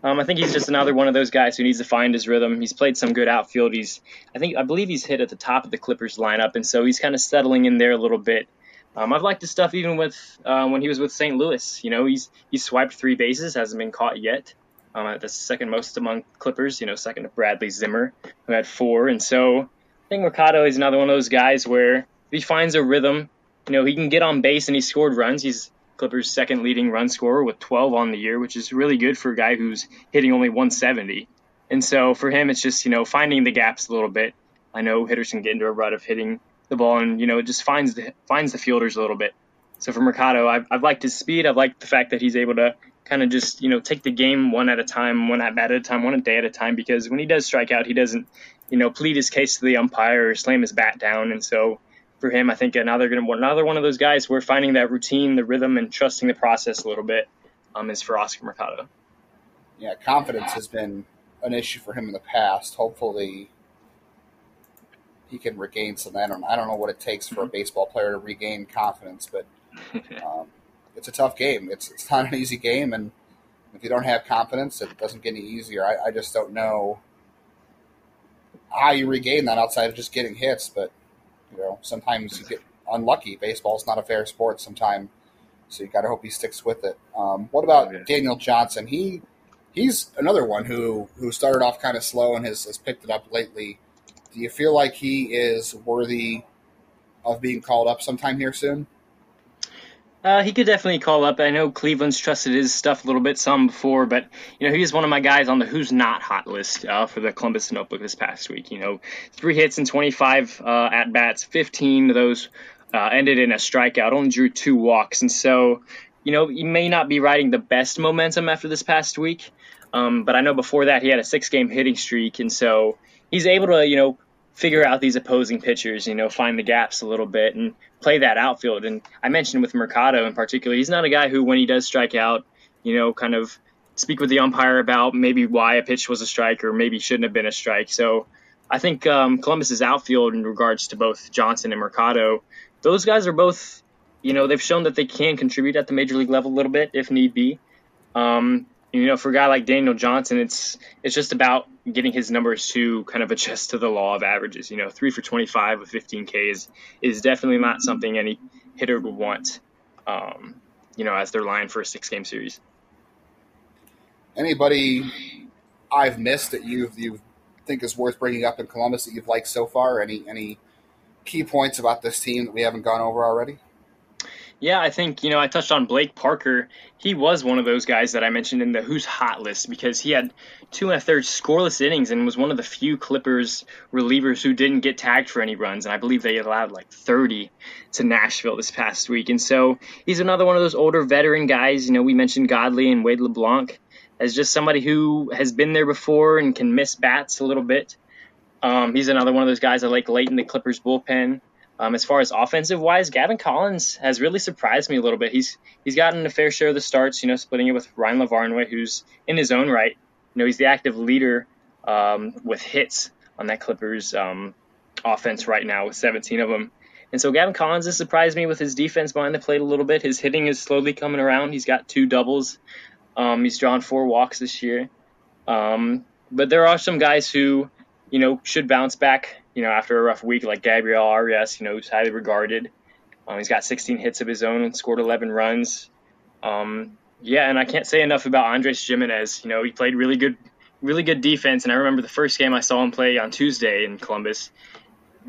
Um, I think he's just another one of those guys who needs to find his rhythm. He's played some good outfield. He's, I think, I believe he's hit at the top of the Clippers lineup, and so he's kind of settling in there a little bit. Um, I've liked his stuff even with uh, when he was with St. Louis. You know, he's he's swiped three bases, hasn't been caught yet. Um, that's second most among Clippers, you know, second to Bradley Zimmer, who had four. And so I think Mercado is another one of those guys where he finds a rhythm, you know, he can get on base and he scored runs. He's Clippers' second leading run scorer with 12 on the year, which is really good for a guy who's hitting only 170. And so for him, it's just, you know, finding the gaps a little bit. I know hitters can get into a rut of hitting the ball and, you know, it just finds the, finds the fielders a little bit. So for Mercado, I've, I've liked his speed. I've liked the fact that he's able to kind of just, you know, take the game one at a time, one at bat at a time, one a day at a time, because when he does strike out, he doesn't, you know, plead his case to the umpire or slam his bat down. And so for him, I think another another one of those guys We're finding that routine, the rhythm, and trusting the process a little bit um, is for Oscar Mercado. Yeah, confidence has been an issue for him in the past. Hopefully, he can regain some. I don't, I don't know what it takes for a mm-hmm. baseball player to regain confidence, but um, it's a tough game. It's it's not an easy game, and if you don't have confidence, it doesn't get any easier. I, I just don't know how you regain that outside of just getting hits, but you know, sometimes you get unlucky. Baseball's not a fair sport sometimes, so you got to hope he sticks with it. Um, what about okay. Daniel Johnson? He he's another one who who started off kind of slow and has, has picked it up lately. Do you feel like he is worthy of being called up sometime here soon? Uh, he could definitely call up. I know Cleveland's trusted his stuff a little bit some before, but you know he's one of my guys on the who's not hot list uh, for the Columbus Notebook this past week. You know, three hits and 25 uh, at bats, 15 of those uh, ended in a strikeout. Only drew two walks, and so you know he may not be riding the best momentum after this past week. Um, but I know before that he had a six-game hitting streak, and so he's able to you know figure out these opposing pitchers, you know, find the gaps a little bit and play that outfield. And I mentioned with Mercado in particular, he's not a guy who, when he does strike out, you know, kind of speak with the umpire about maybe why a pitch was a strike or maybe shouldn't have been a strike. So I think um, Columbus's outfield in regards to both Johnson and Mercado, those guys are both, you know, they've shown that they can contribute at the major league level a little bit if need be. Um, you know, for a guy like Daniel Johnson, it's it's just about getting his numbers to kind of adjust to the law of averages. You know, three for 25 with 15 Ks is definitely not something any hitter would want. Um, you know, as their line for a six game series. Anybody I've missed that you you think is worth bringing up in Columbus that you've liked so far? Any any key points about this team that we haven't gone over already? Yeah, I think, you know, I touched on Blake Parker. He was one of those guys that I mentioned in the Who's Hot list because he had two and a third scoreless innings and was one of the few Clippers relievers who didn't get tagged for any runs. And I believe they allowed like 30 to Nashville this past week. And so he's another one of those older veteran guys. You know, we mentioned Godley and Wade LeBlanc as just somebody who has been there before and can miss bats a little bit. Um, he's another one of those guys I like late in the Clippers bullpen. Um, as far as offensive wise, Gavin Collins has really surprised me a little bit. He's he's gotten a fair share of the starts, you know, splitting it with Ryan LaVarnway, who's in his own right. You know, he's the active leader um, with hits on that Clippers um, offense right now with 17 of them. And so Gavin Collins has surprised me with his defense behind the plate a little bit. His hitting is slowly coming around. He's got two doubles. Um, he's drawn four walks this year. Um, but there are some guys who, you know, should bounce back you know, after a rough week like Gabriel Arias, you know, who's highly regarded. Um, he's got 16 hits of his own and scored 11 runs. Um, yeah, and I can't say enough about Andres Gimenez. You know, he played really good, really good defense. And I remember the first game I saw him play on Tuesday in Columbus.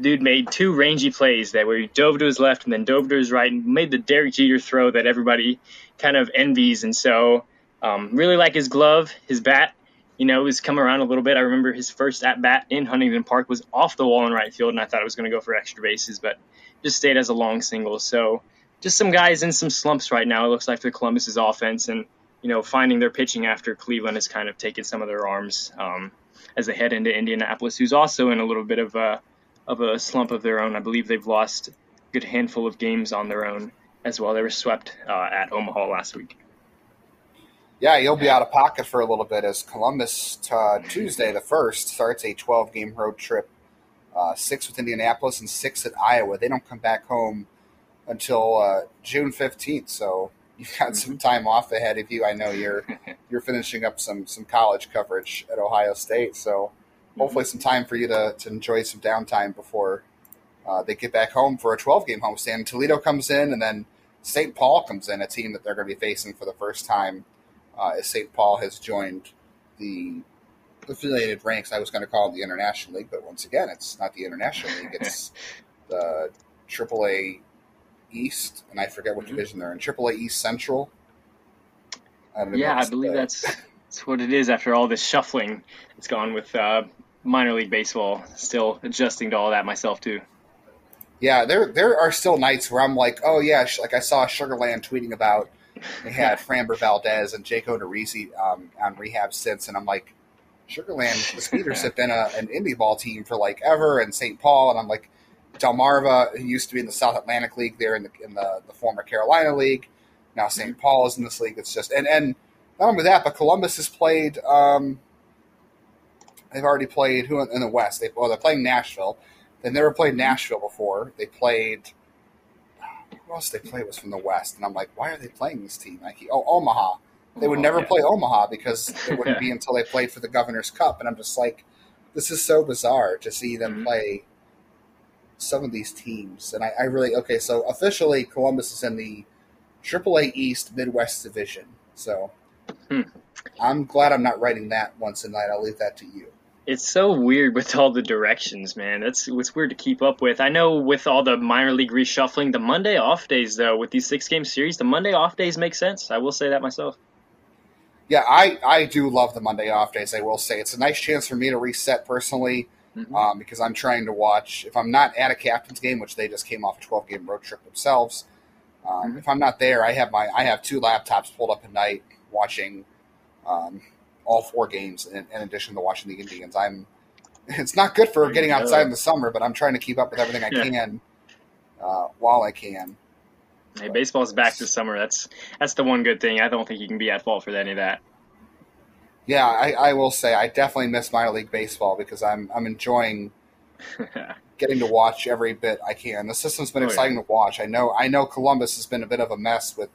Dude made two rangy plays that where he dove to his left and then dove to his right and made the Derek Jeter throw that everybody kind of envies. And so, um, really like his glove, his bat you know, has come around a little bit. I remember his first at bat in Huntington Park was off the wall in right field, and I thought it was going to go for extra bases, but just stayed as a long single. So just some guys in some slumps right now. It looks like for Columbus's offense, and you know, finding their pitching after Cleveland has kind of taken some of their arms um, as they head into Indianapolis, who's also in a little bit of a of a slump of their own. I believe they've lost a good handful of games on their own as well. They were swept uh, at Omaha last week. Yeah, you'll be out of pocket for a little bit as Columbus uh, Tuesday the first starts a 12 game road trip, uh, six with Indianapolis and six at Iowa. They don't come back home until uh, June 15th, so you've got some mm-hmm. time off ahead of you. I know you're you're finishing up some some college coverage at Ohio State, so hopefully some time for you to, to enjoy some downtime before uh, they get back home for a 12 game homestand. Toledo comes in, and then St. Paul comes in, a team that they're going to be facing for the first time uh, as St. Paul has joined the affiliated ranks. I was going to call it the International League, but once again, it's not the International League. It's the AAA East, and I forget what mm-hmm. division they're in. AAA East Central. I yeah, I believe that's that's what it is. After all this shuffling, it's gone with uh, minor league baseball. Still adjusting to all that myself too. Yeah, there there are still nights where I'm like, oh yeah, like I saw Sugarland tweeting about they had Framber Valdez and Jake Odorizzi um, on rehab since, and I'm like, Sugarland, the Skeeters have been a, an indie ball team for like ever, and St. Paul, and I'm like, Delmarva, who used to be in the South Atlantic League, there in the in the, the former Carolina League. Now St. Mm-hmm. Paul is in this league. It's just and and not only that, but Columbus has played. Um, they've already played who in the West? They well, they're playing Nashville. They never played. Nashville before. They played. Who else they play was from the West, and I'm like, why are they playing this team? Like, oh, Omaha. They would oh, never yeah. play Omaha because it wouldn't be until they played for the Governor's Cup, and I'm just like, this is so bizarre to see them mm-hmm. play some of these teams. And I, I, really okay. So officially, Columbus is in the AAA East Midwest Division. So hmm. I'm glad I'm not writing that once a night. I'll leave that to you. It's so weird with all the directions, man. That's it's weird to keep up with. I know with all the minor league reshuffling, the Monday off days though, with these six game series, the Monday off days make sense. I will say that myself. Yeah, I, I do love the Monday off days. I will say it's a nice chance for me to reset personally mm-hmm. um, because I'm trying to watch. If I'm not at a captain's game, which they just came off a 12 game road trip themselves, um, mm-hmm. if I'm not there, I have my I have two laptops pulled up at night watching um, all four games in, in, addition to watching the Indians. I'm it's not good for getting outside in the summer, but I'm trying to keep up with everything I yeah. can uh, while I can. Hey, baseball's back this summer. That's that's the one good thing. I don't think you can be at fault for any of that yeah, I, I, will say I definitely miss minor league baseball because I'm I'm enjoying getting to watch every bit I can. The system's been oh, exciting yeah. to watch. I know I know Columbus has been a bit of a mess with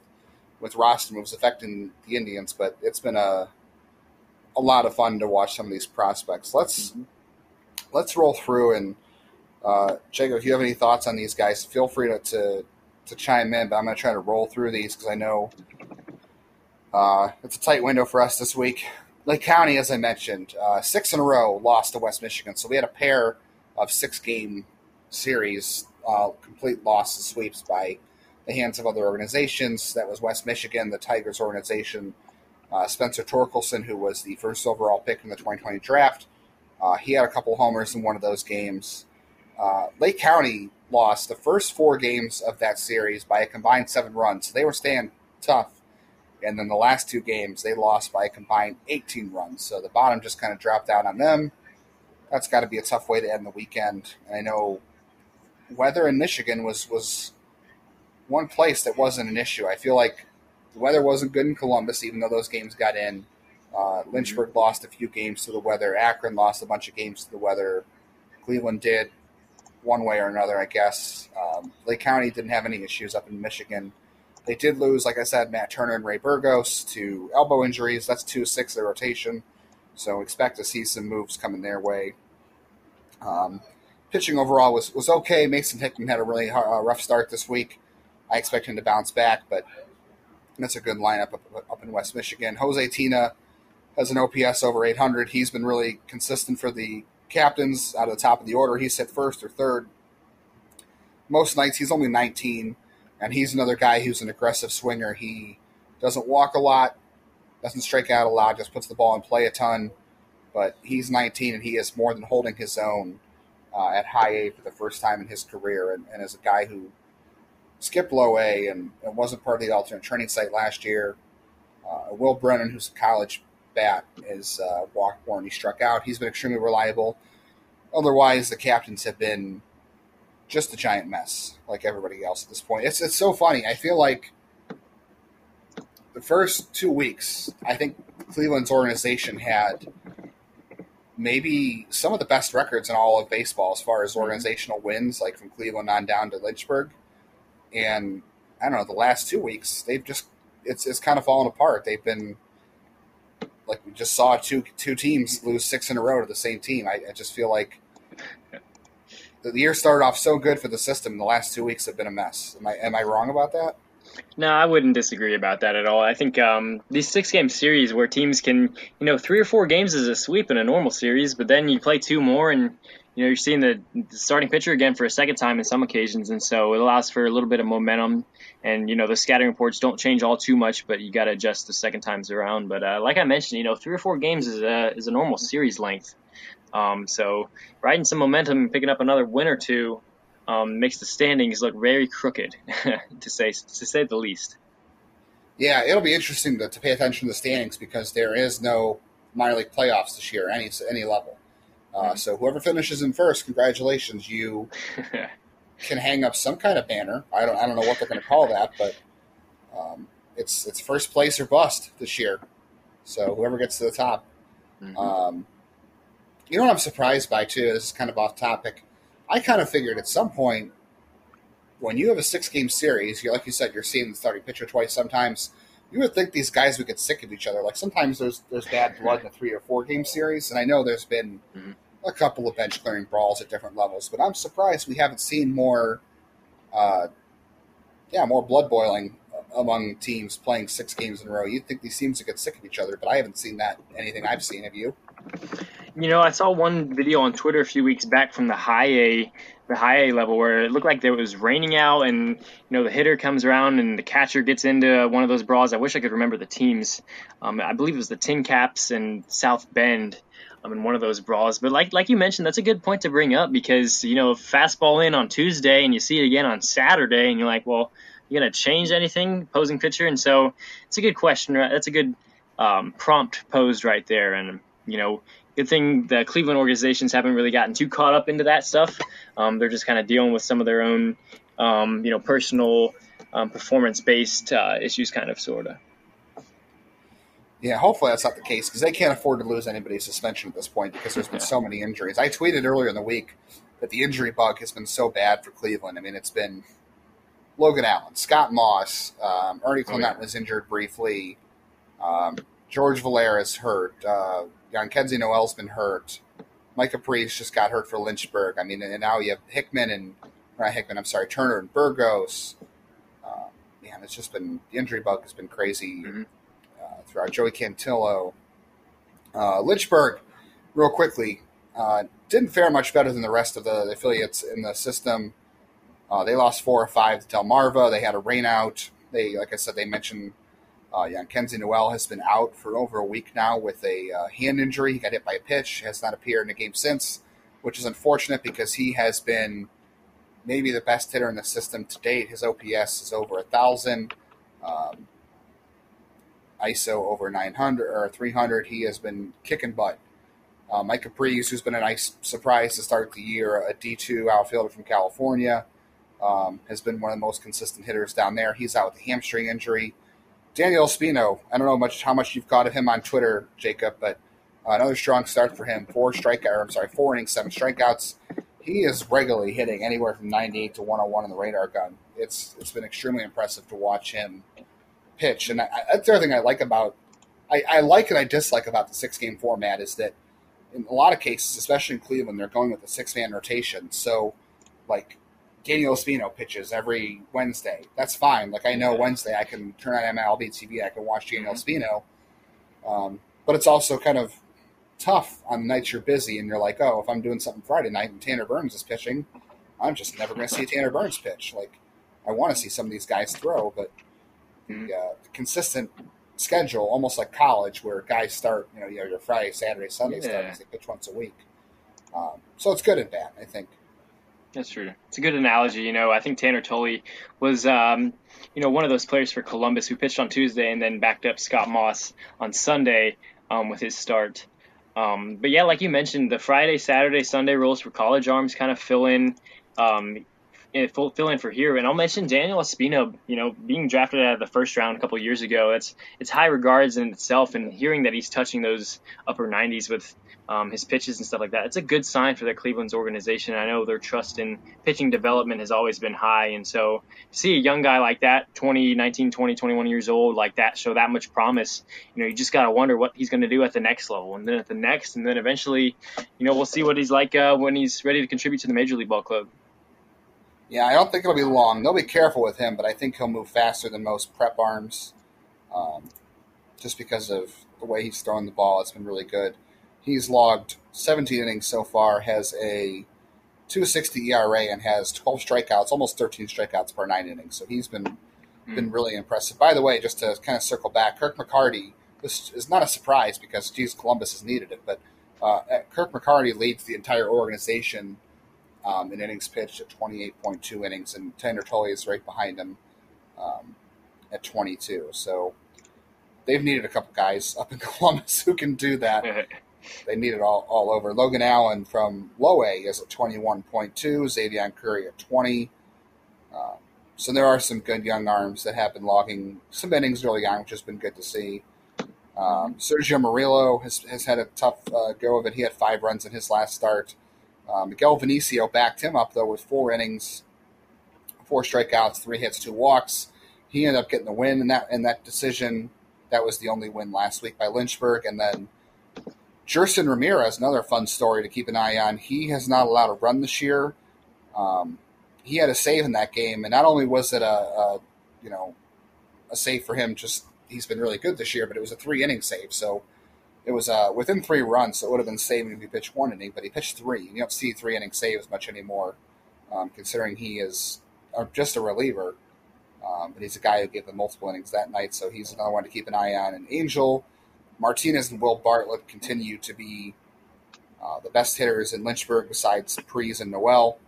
with roster moves affecting the Indians, but it's been a a lot of fun to watch some of these prospects. Let's mm-hmm. let's roll through and uh, Jacob, if you have any thoughts on these guys, feel free to to, to chime in. But I'm going to try to roll through these because I know uh, it's a tight window for us this week. Lake County, as I mentioned, uh, six in a row lost to West Michigan. So we had a pair of six game series, uh, complete loss sweeps by the hands of other organizations. That was West Michigan, the Tigers organization. Uh, Spencer Torkelson, who was the first overall pick in the 2020 draft, uh, he had a couple homers in one of those games. Uh, Lake County lost the first four games of that series by a combined seven runs. So they were staying tough and then the last two games, they lost by a combined 18 runs. So the bottom just kind of dropped out on them. That's got to be a tough way to end the weekend. And I know weather in Michigan was, was one place that wasn't an issue. I feel like the weather wasn't good in Columbus, even though those games got in. Uh, Lynchburg mm-hmm. lost a few games to the weather. Akron lost a bunch of games to the weather. Cleveland did one way or another, I guess. Um, Lake County didn't have any issues up in Michigan. They did lose, like I said, Matt Turner and Ray Burgos to elbow injuries. That's two six their rotation. So expect to see some moves coming their way. Um, pitching overall was, was okay. Mason Hickman had a really hard, uh, rough start this week. I expect him to bounce back, but that's a good lineup up, up in West Michigan. Jose Tena has an OPS over 800. He's been really consistent for the captains out of the top of the order. He's hit first or third. Most nights he's only 19 and he's another guy who's an aggressive swinger. He doesn't walk a lot, doesn't strike out a lot, just puts the ball in play a ton. But he's 19 and he is more than holding his own uh, at high A for the first time in his career, and, and as a guy who skipped low A and, and, wasn't part of the alternate training site last year. Uh, Will Brennan, who's a college bat, is uh, walked more and he struck out. He's been extremely reliable. Otherwise, the captains have been just a giant mess, like everybody else at this point. It's it's so funny. I feel like the first two weeks, I think Cleveland's organization had maybe some of the best records in all of baseball as far as mm-hmm. organizational wins, like from Cleveland on down to Lynchburg. And I don't know, the last two weeks they've just it's it's kind of fallen apart. They've been like we just saw two two teams lose six in a row to the same team. I, I just feel like the year started off so good for the system. The last two weeks have been a mess. Am I am I wrong about that? No, I wouldn't disagree about that at all. I think um, these six game series where teams can, you know, three or four games is a sweep in a normal series, but then you play two more and, you know, you're seeing the, starting pitcher again for a second time in some occasions. And so it allows for a little bit of momentum. And, you know, the scattering reports don't change all too much, but you got to adjust the second times around. But uh, like I mentioned, you know, three or four games is a, is a normal series length. Um, so riding some momentum and picking up another win or two um, makes the standings look very crooked, to say to say the least. Yeah, it'll be interesting to, to pay attention to the standings because there is no minor league playoffs this year, any any level. Uh, mm-hmm. So whoever finishes in first, congratulations, you can hang up some kind of banner. I don't I don't know what they're going to call that, but um, it's it's first place or bust this year. So whoever gets to the top. Mm-hmm. Um, you know what I'm surprised by too. This is kind of off topic. I kind of figured at some point when you have a six game series, you like you said, you're seeing the starting pitcher twice. Sometimes you would think these guys would get sick of each other. Like sometimes there's there's bad blood in a three or four game series, and I know there's been mm-hmm. A couple of bench clearing brawls at different levels, but I'm surprised we haven't seen more, uh, yeah, more blood boiling among teams playing six games in a row. You'd think these teams would get sick of each other, but I haven't seen that anything I've seen. Have you? You know, I saw one video on Twitter a few weeks back from the high A, the high A level, where it looked like there was raining out, and you know the hitter comes around and the catcher gets into one of those brawls. I wish I could remember the teams. Um, I believe it was the Tin Caps and South Bend. Um, in one of those brawls, but like like you mentioned, that's a good point to bring up because you know fastball in on Tuesday and you see it again on Saturday, and you're like, well, you gonna change anything, posing pitcher? And so it's a good question. Right? That's a good um, prompt posed right there, and you know good thing the Cleveland organizations haven't really gotten too caught up into that stuff. Um, they're just kind of dealing with some of their own, um, you know, personal um, performance-based uh, issues, kind of, sort of. Yeah, hopefully that's not the case because they can't afford to lose anybody's suspension at this point because there's been yeah. so many injuries. I tweeted earlier in the week that the injury bug has been so bad for Cleveland. I mean, it's been Logan Allen, Scott Moss, um, Ernie Clement oh, yeah. was injured briefly, um, George Valera is hurt. Uh, Kenzie Noel's been hurt. Micah Pries just got hurt for Lynchburg. I mean, and now you have Hickman and not Hickman. I'm sorry, Turner and Burgos. Uh, man, it's just been the injury bug has been crazy mm-hmm. Uh. Joey Cantillo, uh, Lynchburg, real quickly, uh, didn't fare much better than the rest of the affiliates in the system. Uh, they lost four or five to Delmarva. They had a rainout. They, like I said, they mentioned uh, Jhonkensy Noel has been out for over a week now with a uh, hand injury. He got hit by a pitch, has not appeared in a game since, which is unfortunate because he has been maybe the best hitter in the system to date. His OPS is over a thousand, um, ISO over 900 or 300. He has been kicking butt. Uh, Micah Pries, who's been a nice surprise to start the year, a D2 outfielder from California, um, has been one of the most consistent hitters down there. He's out with a hamstring injury. Daniel Espino, I don't know much how much you've caught of him on Twitter, Jacob, but uh, another strong start for him. Four strikeout, I'm sorry, four innings, seven strikeouts. He is regularly hitting anywhere from 98 to 101 in the radar gun. It's it's been extremely impressive to watch him pitch, and I, that's the other thing I like about I, I like and I dislike about the six game format is that in a lot of cases, especially in Cleveland, they're going with a six man rotation. So, like Daniel Espino pitches every Wednesday. That's fine. Like I know Wednesday I can turn on MLB TV, I can watch Daniel mm-hmm. Espino. Um, but it's also kind of tough on nights you're busy and you're like, oh, if I'm doing something Friday night and Tanner Burns is pitching, I'm just never going to see a Tanner Burns pitch. Like I want to see some of these guys throw, but mm-hmm. the uh, consistent schedule, almost like college, where guys start, you know, you have your Friday, Saturday, Sunday yeah. starts. They pitch once a week. Um, so it's good and bad, I think. That's true. It's a good analogy. You know, I think Tanner Tully was, um, you know, one of those players for Columbus who pitched on Tuesday and then backed up Scott Moss on Sunday um, with his start. Um, but yeah, like you mentioned, the Friday, Saturday, Sunday rules for college arms kind of fill in um, fill in for here. And I'll mention Daniel Espino, you know, being drafted out of the first round a couple years ago. It's it's high regards in itself, and hearing that he's touching those upper 90s with um, his pitches and stuff like that, it's a good sign for the Cleveland's organization. I know their trust in pitching development has always been high, and so see a young guy like that, 20, 19, 20, 21 years old, like that, show that much promise. You know, you just gotta wonder what he's going to do at the next level, and then at the next, and then eventually, you know, we'll see what he's like uh, when he's ready to contribute to the Major League Ball Club. Yeah, I don't think it'll be long. They'll be careful with him, but I think he'll move faster than most prep arms, um, just because of the way he's throwing the ball. It's been really good. He's logged 17 innings so far, has a 260 ERA, and has 12 strikeouts, almost 13 strikeouts per nine innings. So he's been mm. been really impressive. By the way, just to kind of circle back, Kirk McCarty. This is not a surprise because geez, Columbus has needed it, but uh, Kirk McCarty leads the entire organization um, in innings pitched at 28.2 innings, and Tanner Tully is right behind him um, at 22. So they've needed a couple guys up in Columbus who can do that. they need it all, all over. Logan Allen from Low A is at 21.2, Xzavion Curry at 20. Um, so there are some good young arms that have been logging some innings early on, which has been good to see. Um, Sergio Murillo has, has had a tough uh, go of it. He had five runs in his last start. Uh, Miguel Vinicio backed him up though with four innings, four strikeouts, three hits, two walks. He ended up getting the win in that in that decision. That was the only win last week by Lynchburg, and then Jeurys Ramirez, another fun story to keep an eye on. He has not allowed a run this year. Um, he had a save in that game, and not only was it a, a you know a save for him, just he's been really good this year, but it was a three inning save, so it was uh, within three runs, so it would have been saving if he pitched one inning, but he pitched three. You don't see three inning saves much anymore, um, considering he is uh, just a reliever. Um, but he's a guy who gave them multiple innings that night, so he's another one to keep an eye on. And Angel Martinez and Will Bartlett continue to be uh, the best hitters in Lynchburg, besides Pries and Noel,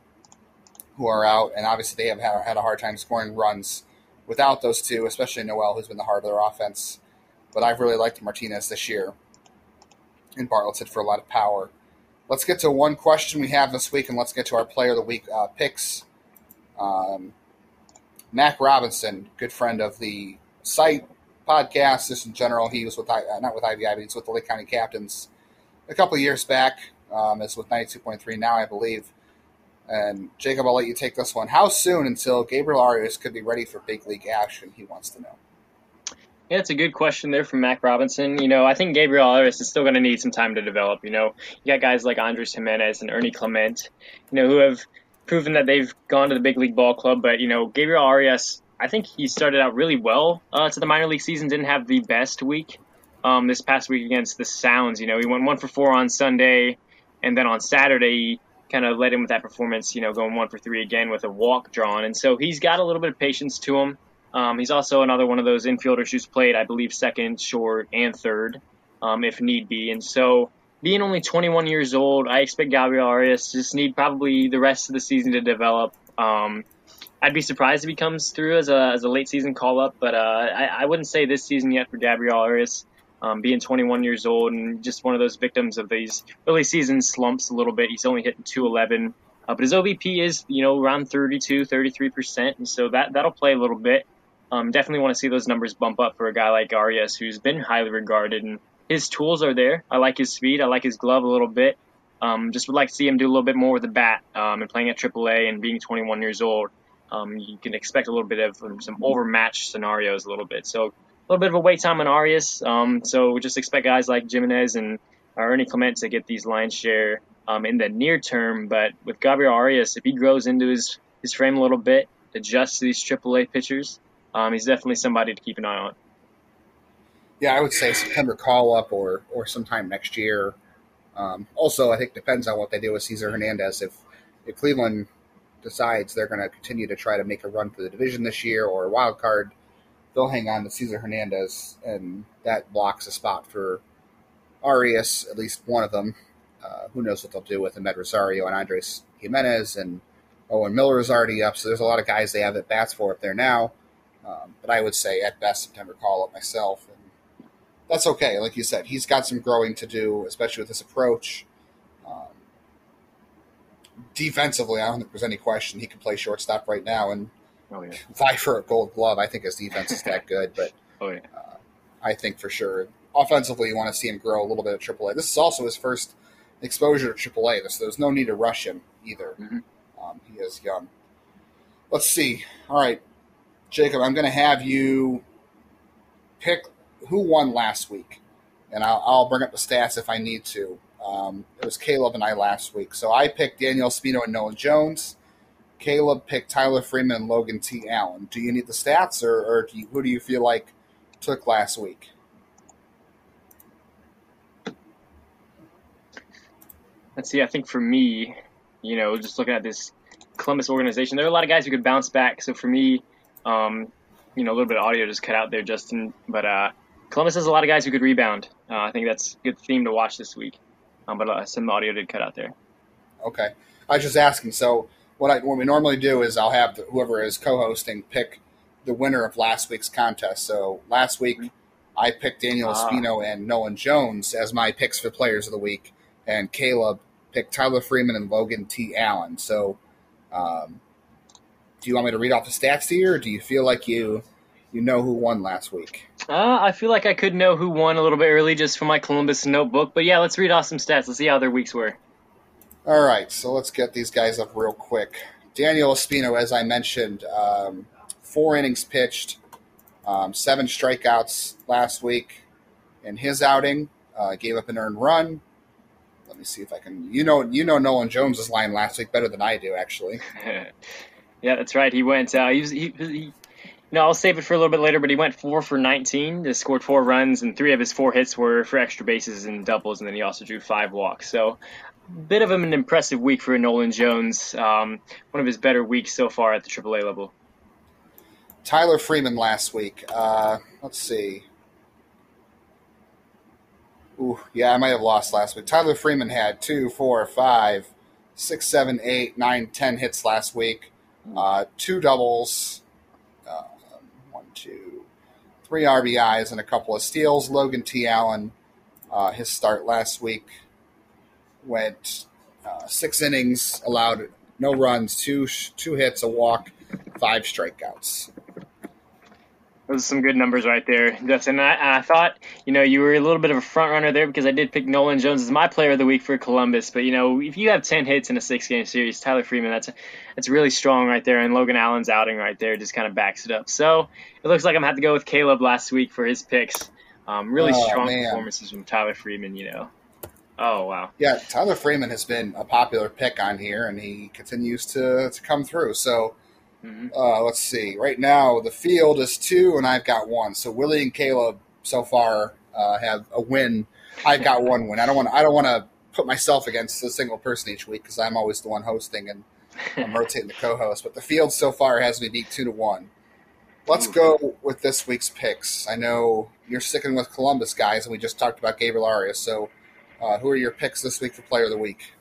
who are out. And obviously, they have had a hard time scoring runs without those two, especially Noel, who's been the heart of their offense. But I've really liked Martinez this year and Bartlett's for a lot of power. Let's get to one question we have this week, and let's get to our Player of the Week uh, picks. Um, Mac Robinson, good friend of the site podcast, just in general. He was with uh, not with IVI, but he's with the Lake County Captains a couple of years back. Um, is with ninety two point three now, I believe. And Jacob, I'll let you take this one. How soon until Gabriel Arias could be ready for big league action? He wants to know. Yeah, it's a good question there from Mac Robinson. You know, I think Gabriel Arias is still going to need some time to develop. You know, you got guys like Andres Gimenez and Ernie Clement, you know, who have proven that they've gone to the big league ball club. But, you know, Gabriel Arias, I think he started out really well uh, to the minor league season, didn't have the best week um, this past week against the Sounds. You know, he went one for four on Sunday, and then on Saturday, he kind of led him with that performance, you know, going one for three again with a walk drawn. And so he's got a little bit of patience to him. Um, he's also another one of those infielders who's played, I believe, second, short, and third, um, if need be. And so, being only 21 years old, I expect Gabriel Arias to just need probably the rest of the season to develop. Um, I'd be surprised if he comes through as a, as a late season call up, but uh, I, I wouldn't say this season yet for Gabriel Arias. Um, being 21 years old and just one of those victims of these early season slumps a little bit. He's only hitting 211, uh, but his OBP is, you know, around 32, 33%. And so that, that'll play a little bit. Um, definitely want to see those numbers bump up for a guy like Arias, who's been highly regarded, and his tools are there. I like his speed. I like his glove a little bit. Um, just would like to see him do a little bit more with the bat um, and playing at AAA and being 21 years old. Um, you can expect a little bit of some overmatched scenarios a little bit. So a little bit of a wait time on Arias. Um, so we just expect guys like Gimenez and Ernie Clement to get these line share um, in the near term. But with Gabriel Arias, if he grows into his, his frame a little bit, adjusts to these AAA pitchers, um, he's definitely somebody to keep an eye on. Yeah, I would say September call up or or sometime next year. Um, also, I think depends on what they do with Cesar Hernandez. If if Cleveland decides they're going to continue to try to make a run for the division this year or a wild card, they'll hang on to Cesar Hernandez, and that blocks a spot for Arias, at least one of them. Uh, who knows what they'll do with Amed Rosario and Andres Gimenez and Owen Miller is already up. So there's a lot of guys they have at bats for up there now. Um, but I would say at best September call up myself, and that's okay. Like you said, he's got some growing to do, especially with this approach. Um, defensively, I don't think there's any question he can play shortstop right now and oh, yeah. vie for a Gold Glove. I think his defense is that good, but oh, yeah. uh, I think for sure offensively, you want to see him grow a little bit at AAA. This is also his first exposure to AAA, so there's no need to rush him either. Mm-hmm. Um, he is young. Let's see. All right, Jacob, I'm going to have you pick who won last week, and I'll, I'll bring up the stats if I need to. Um, it was Caleb and I last week. So I picked Daniel Espino and Nolan Jones. Caleb picked Tyler Freeman and Logan T. Allen. Do you need the stats, or, or do you, who do you feel like took last week? Let's see. I think for me, you know, just looking at this Columbus organization, there are a lot of guys who could bounce back. So for me, um, you know, a little bit of audio just cut out there, Justin. But uh, Columbus has a lot of guys who could rebound. Uh, I think that's a good theme to watch this week. Um, but uh, some audio did cut out there. Okay, I was just asking. So what I what we normally do is I'll have the, whoever is co-hosting pick the winner of last week's contest. So last week I picked Daniel ah. Espino and Nolan Jones as my picks for players of the week, and Caleb picked Tyler Freeman and Logan T. Allen. So, um, do you want me to read off the stats to you, or do you feel like you you know who won last week? Uh, I feel like I could know who won a little bit early just from my Columbus notebook. But yeah, let's read off some stats. Let's see how their weeks were. All right, so let's get these guys up real quick. Daniel Espino, as I mentioned, um, four innings pitched, um, seven strikeouts last week in his outing. Uh, gave up an earned run. Let me see if I can. You know, you know Nolan Jones's line last week better than I do, actually. yeah, that's right. He went. Uh, he was. He, he, no, I'll save it for a little bit later. But he went four for 19. He scored four runs, and three of his four hits were for extra bases and doubles, and then he also drew five walks. So a bit of an impressive week for Nolan Jones. Um, one of his better weeks so far at the AAA level. Tyler Freeman last week. Uh, let's see. Ooh, yeah, I might have lost last week. Tyler Freeman had two, four, five, six, seven, eight, nine, ten hits last week. Uh, two doubles, uh, one, two, three RBIs, and a couple of steals. Logan T. Allen, uh, his start last week went uh, six innings, allowed no runs, two two hits, a walk, five strikeouts. Those are some good numbers right there, Justin. I, I, thought, you know, you were a little bit of a front runner there because I did pick Nolan Jones as my player of the week for Columbus. But you know, if you have ten hits in a six game series, Tyler Freeman, that's that's really strong right there, and Logan Allen's outing right there just kind of backs it up. So it looks like I'm gonna have to go with Caleb last week for his picks. Um, really oh, strong man. performances from Tyler Freeman. You know. Oh wow! Yeah, Tyler Freeman has been a popular pick on here, and he continues to to come through. So mm-hmm. uh, let's see. Right now, the field is two, and I've got one. So Willie and Caleb so far uh, have a win. I've got one win. I don't want. I don't want to put myself against a single person each week because I'm always the one hosting and I'm rotating the co-host. But the field so far has me beat two to one. Let's go with this week's picks. I know you're sticking with Columbus guys, and we just talked about Gabriel Arias. So uh, who are your picks this week for Player of the Week?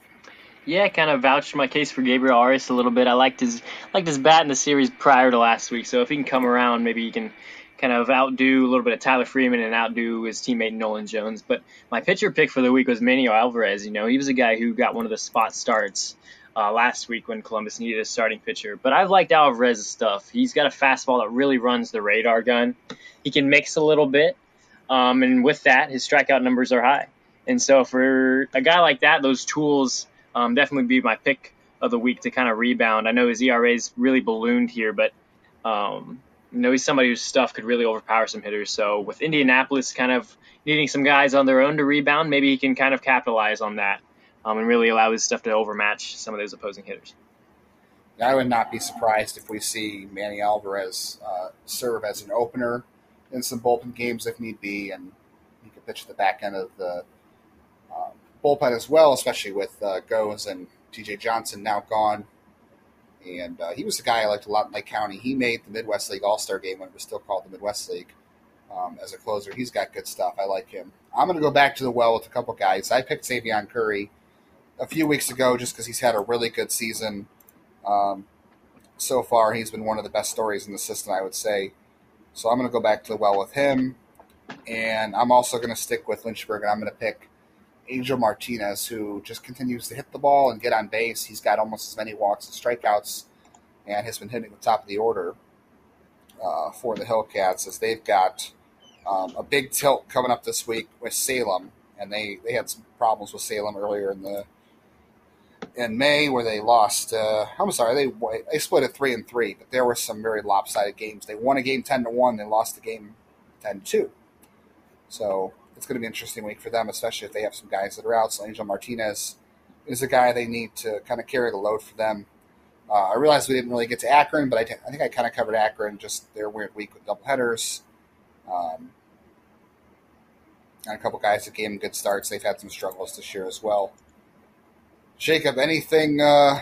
Yeah, kind of vouched my case for Gabriel Arias a little bit. I liked his liked his bat in the series prior to last week, so if he can come around, maybe he can kind of outdo a little bit of Tyler Freeman and outdo his teammate Nolan Jones. But my pitcher pick for the week was Manny Alvarez. You know, he was a guy who got one of the spot starts uh, last week when Columbus needed a starting pitcher. But I've liked Alvarez's stuff. He's got a fastball that really runs the radar gun. He can mix a little bit, um, and with that, his strikeout numbers are high. And so for a guy like that, those tools um, definitely be my pick of the week to kind of rebound. I know his ERA is really ballooned here, but um, you know he's somebody whose stuff could really overpower some hitters. So with Indianapolis kind of needing some guys on their own to rebound, maybe he can kind of capitalize on that um, and really allow his stuff to overmatch some of those opposing hitters. I would not be surprised if we see Manny Alvarez uh, serve as an opener in some bullpen games if need be, and he could pitch the back end of the um, bullpen as well, especially with uh, Gose and TJ Johnson now gone. And uh, he was the guy I liked a lot in Lake County. He made the Midwest League All Star game when it was still called the Midwest League um, as a closer. He's got good stuff. I like him. I'm going to go back to the well with a couple guys. I picked Xzavion Curry a few weeks ago just because he's had a really good season um, so far. He's been one of the best stories in the system, I would say. So I'm going to go back to the well with him. And I'm also going to stick with Lynchburg, and I'm going to pick Angel Martinez, who just continues to hit the ball and get on base. He's got almost as many walks and strikeouts, and has been hitting the top of the order uh, for the Hillcats as they've got um, a big tilt coming up this week with Salem, and they, they had some problems with Salem earlier in the in May where they lost. Uh, I'm sorry, they they split it three and three, but there were some very lopsided games. They won a game ten to one, they lost the game ten two. So it's going to be an interesting week for them, especially if they have some guys that are out. So Angel Martinez is a guy they need to kind of carry the load for them. Uh, I realized we didn't really get to Akron, but I, t- I think I kind of covered Akron, just their weird week with double headers. Um, and a couple guys that gave them good starts. They've had some struggles this year as well. Jacob, anything, uh,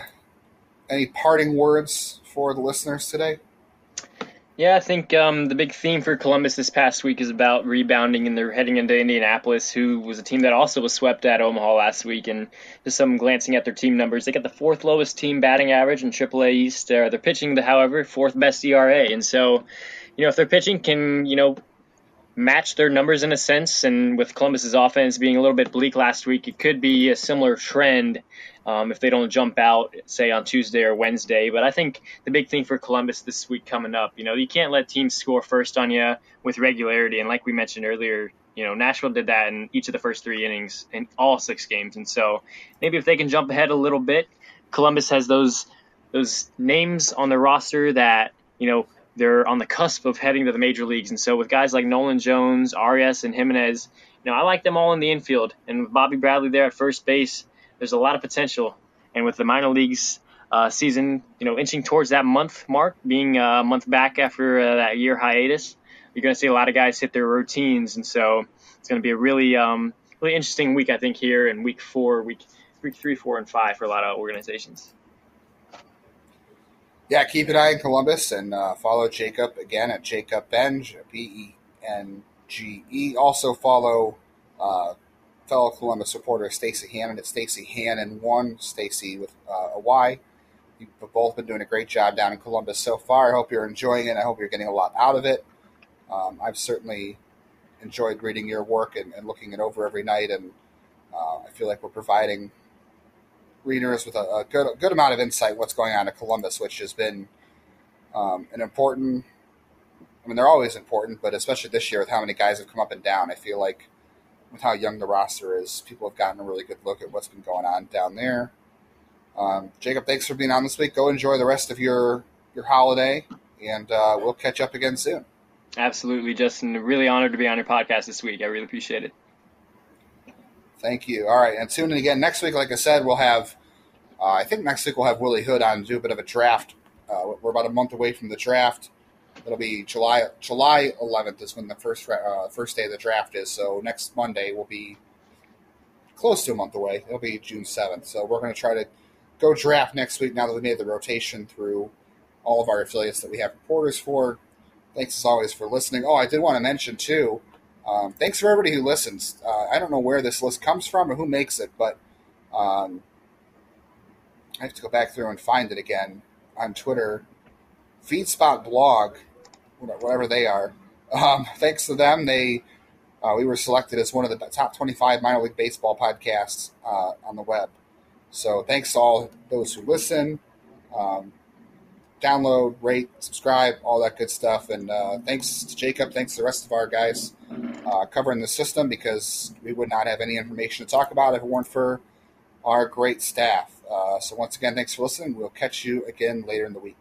any parting words for the listeners today? Yeah, I think um, the big theme for Columbus this past week is about rebounding, and they're heading into Indianapolis, who was a team that also was swept at Omaha last week. And just some glancing at their team numbers, they got the fourth lowest team batting average in AAA East. Uh, they're pitching, the, however, fourth best ERA. And so, you know, if their pitching can, you know, match their numbers in a sense, and with Columbus's offense being a little bit bleak last week, it could be a similar trend um, if they don't jump out, say on Tuesday or Wednesday. But I think the big thing for Columbus this week coming up, you know, you can't let teams score first on you with regularity. And like we mentioned earlier, you know, Nashville did that in each of the first three innings in all six games. And so maybe if they can jump ahead a little bit, Columbus has those those names on the roster that you know they're on the cusp of heading to the major leagues. And so with guys like Nolan Jones, Arias, and Gimenez, you know, I like them all in the infield. And with Bobby Bradley there at first base, there's a lot of potential. And with the minor leagues uh, season, you know, inching towards that month mark, being a month back after uh, that year hiatus, you're going to see a lot of guys hit their routines, and so it's going to be a really, um, really interesting week, I think, here in week four, week week three, four, and five for a lot of organizations. Yeah, keep an eye on Columbus and uh, follow Jacob again at Jacob Benge, B E N G E. Also follow uh, fellow Columbus supporter Stacy Hannon at Stacy Hannon one, Stacy with uh, a Y. You've both been doing a great job down in Columbus so far. I hope you're enjoying it. I hope you're getting a lot out of it. Um, I've certainly enjoyed reading your work and, and looking it over every night, and uh, I feel like we're providing readers with a, a good good amount of insight what's going on in Columbus, which has been um, an important. I mean, they're always important, but especially this year with how many guys have come up and down, I feel like with how young the roster is, people have gotten a really good look at what's been going on down there. Um, Jacob, thanks for being on this week. Go enjoy the rest of your your holiday, and uh, we'll catch up again soon. Absolutely, Justin. Really honored to be on your podcast this week. I really appreciate it. Thank you. All right, and tune in again next week. Like I said, we'll have. Uh, I think next week we'll have Willie Hood on to do a bit of a draft. Uh, we're about a month away from the draft. It'll be July July 11th is when the first uh, first day of the draft is. So next Monday will be close to a month away. It'll be June 7th. So we're going to try to go draft next week. Now that we made the rotation through all of our affiliates that we have reporters for. Thanks as always for listening. Oh, I did want to mention too. Um, thanks for everybody who listens. Uh, I don't know where this list comes from or who makes it, but um, I have to go back through and find it again on Twitter. FeedSpot blog, whatever they are. Um, thanks to them, they uh, we were selected as one of the top 25 minor league baseball podcasts uh, on the web. So thanks to all those who listen. Um, download, rate, subscribe, all that good stuff. And uh, thanks to Jacob. Thanks to the rest of our guys uh, covering the system because we would not have any information to talk about if it weren't for our great staff. Uh, so, once again, thanks for listening. We'll catch you again later in the week.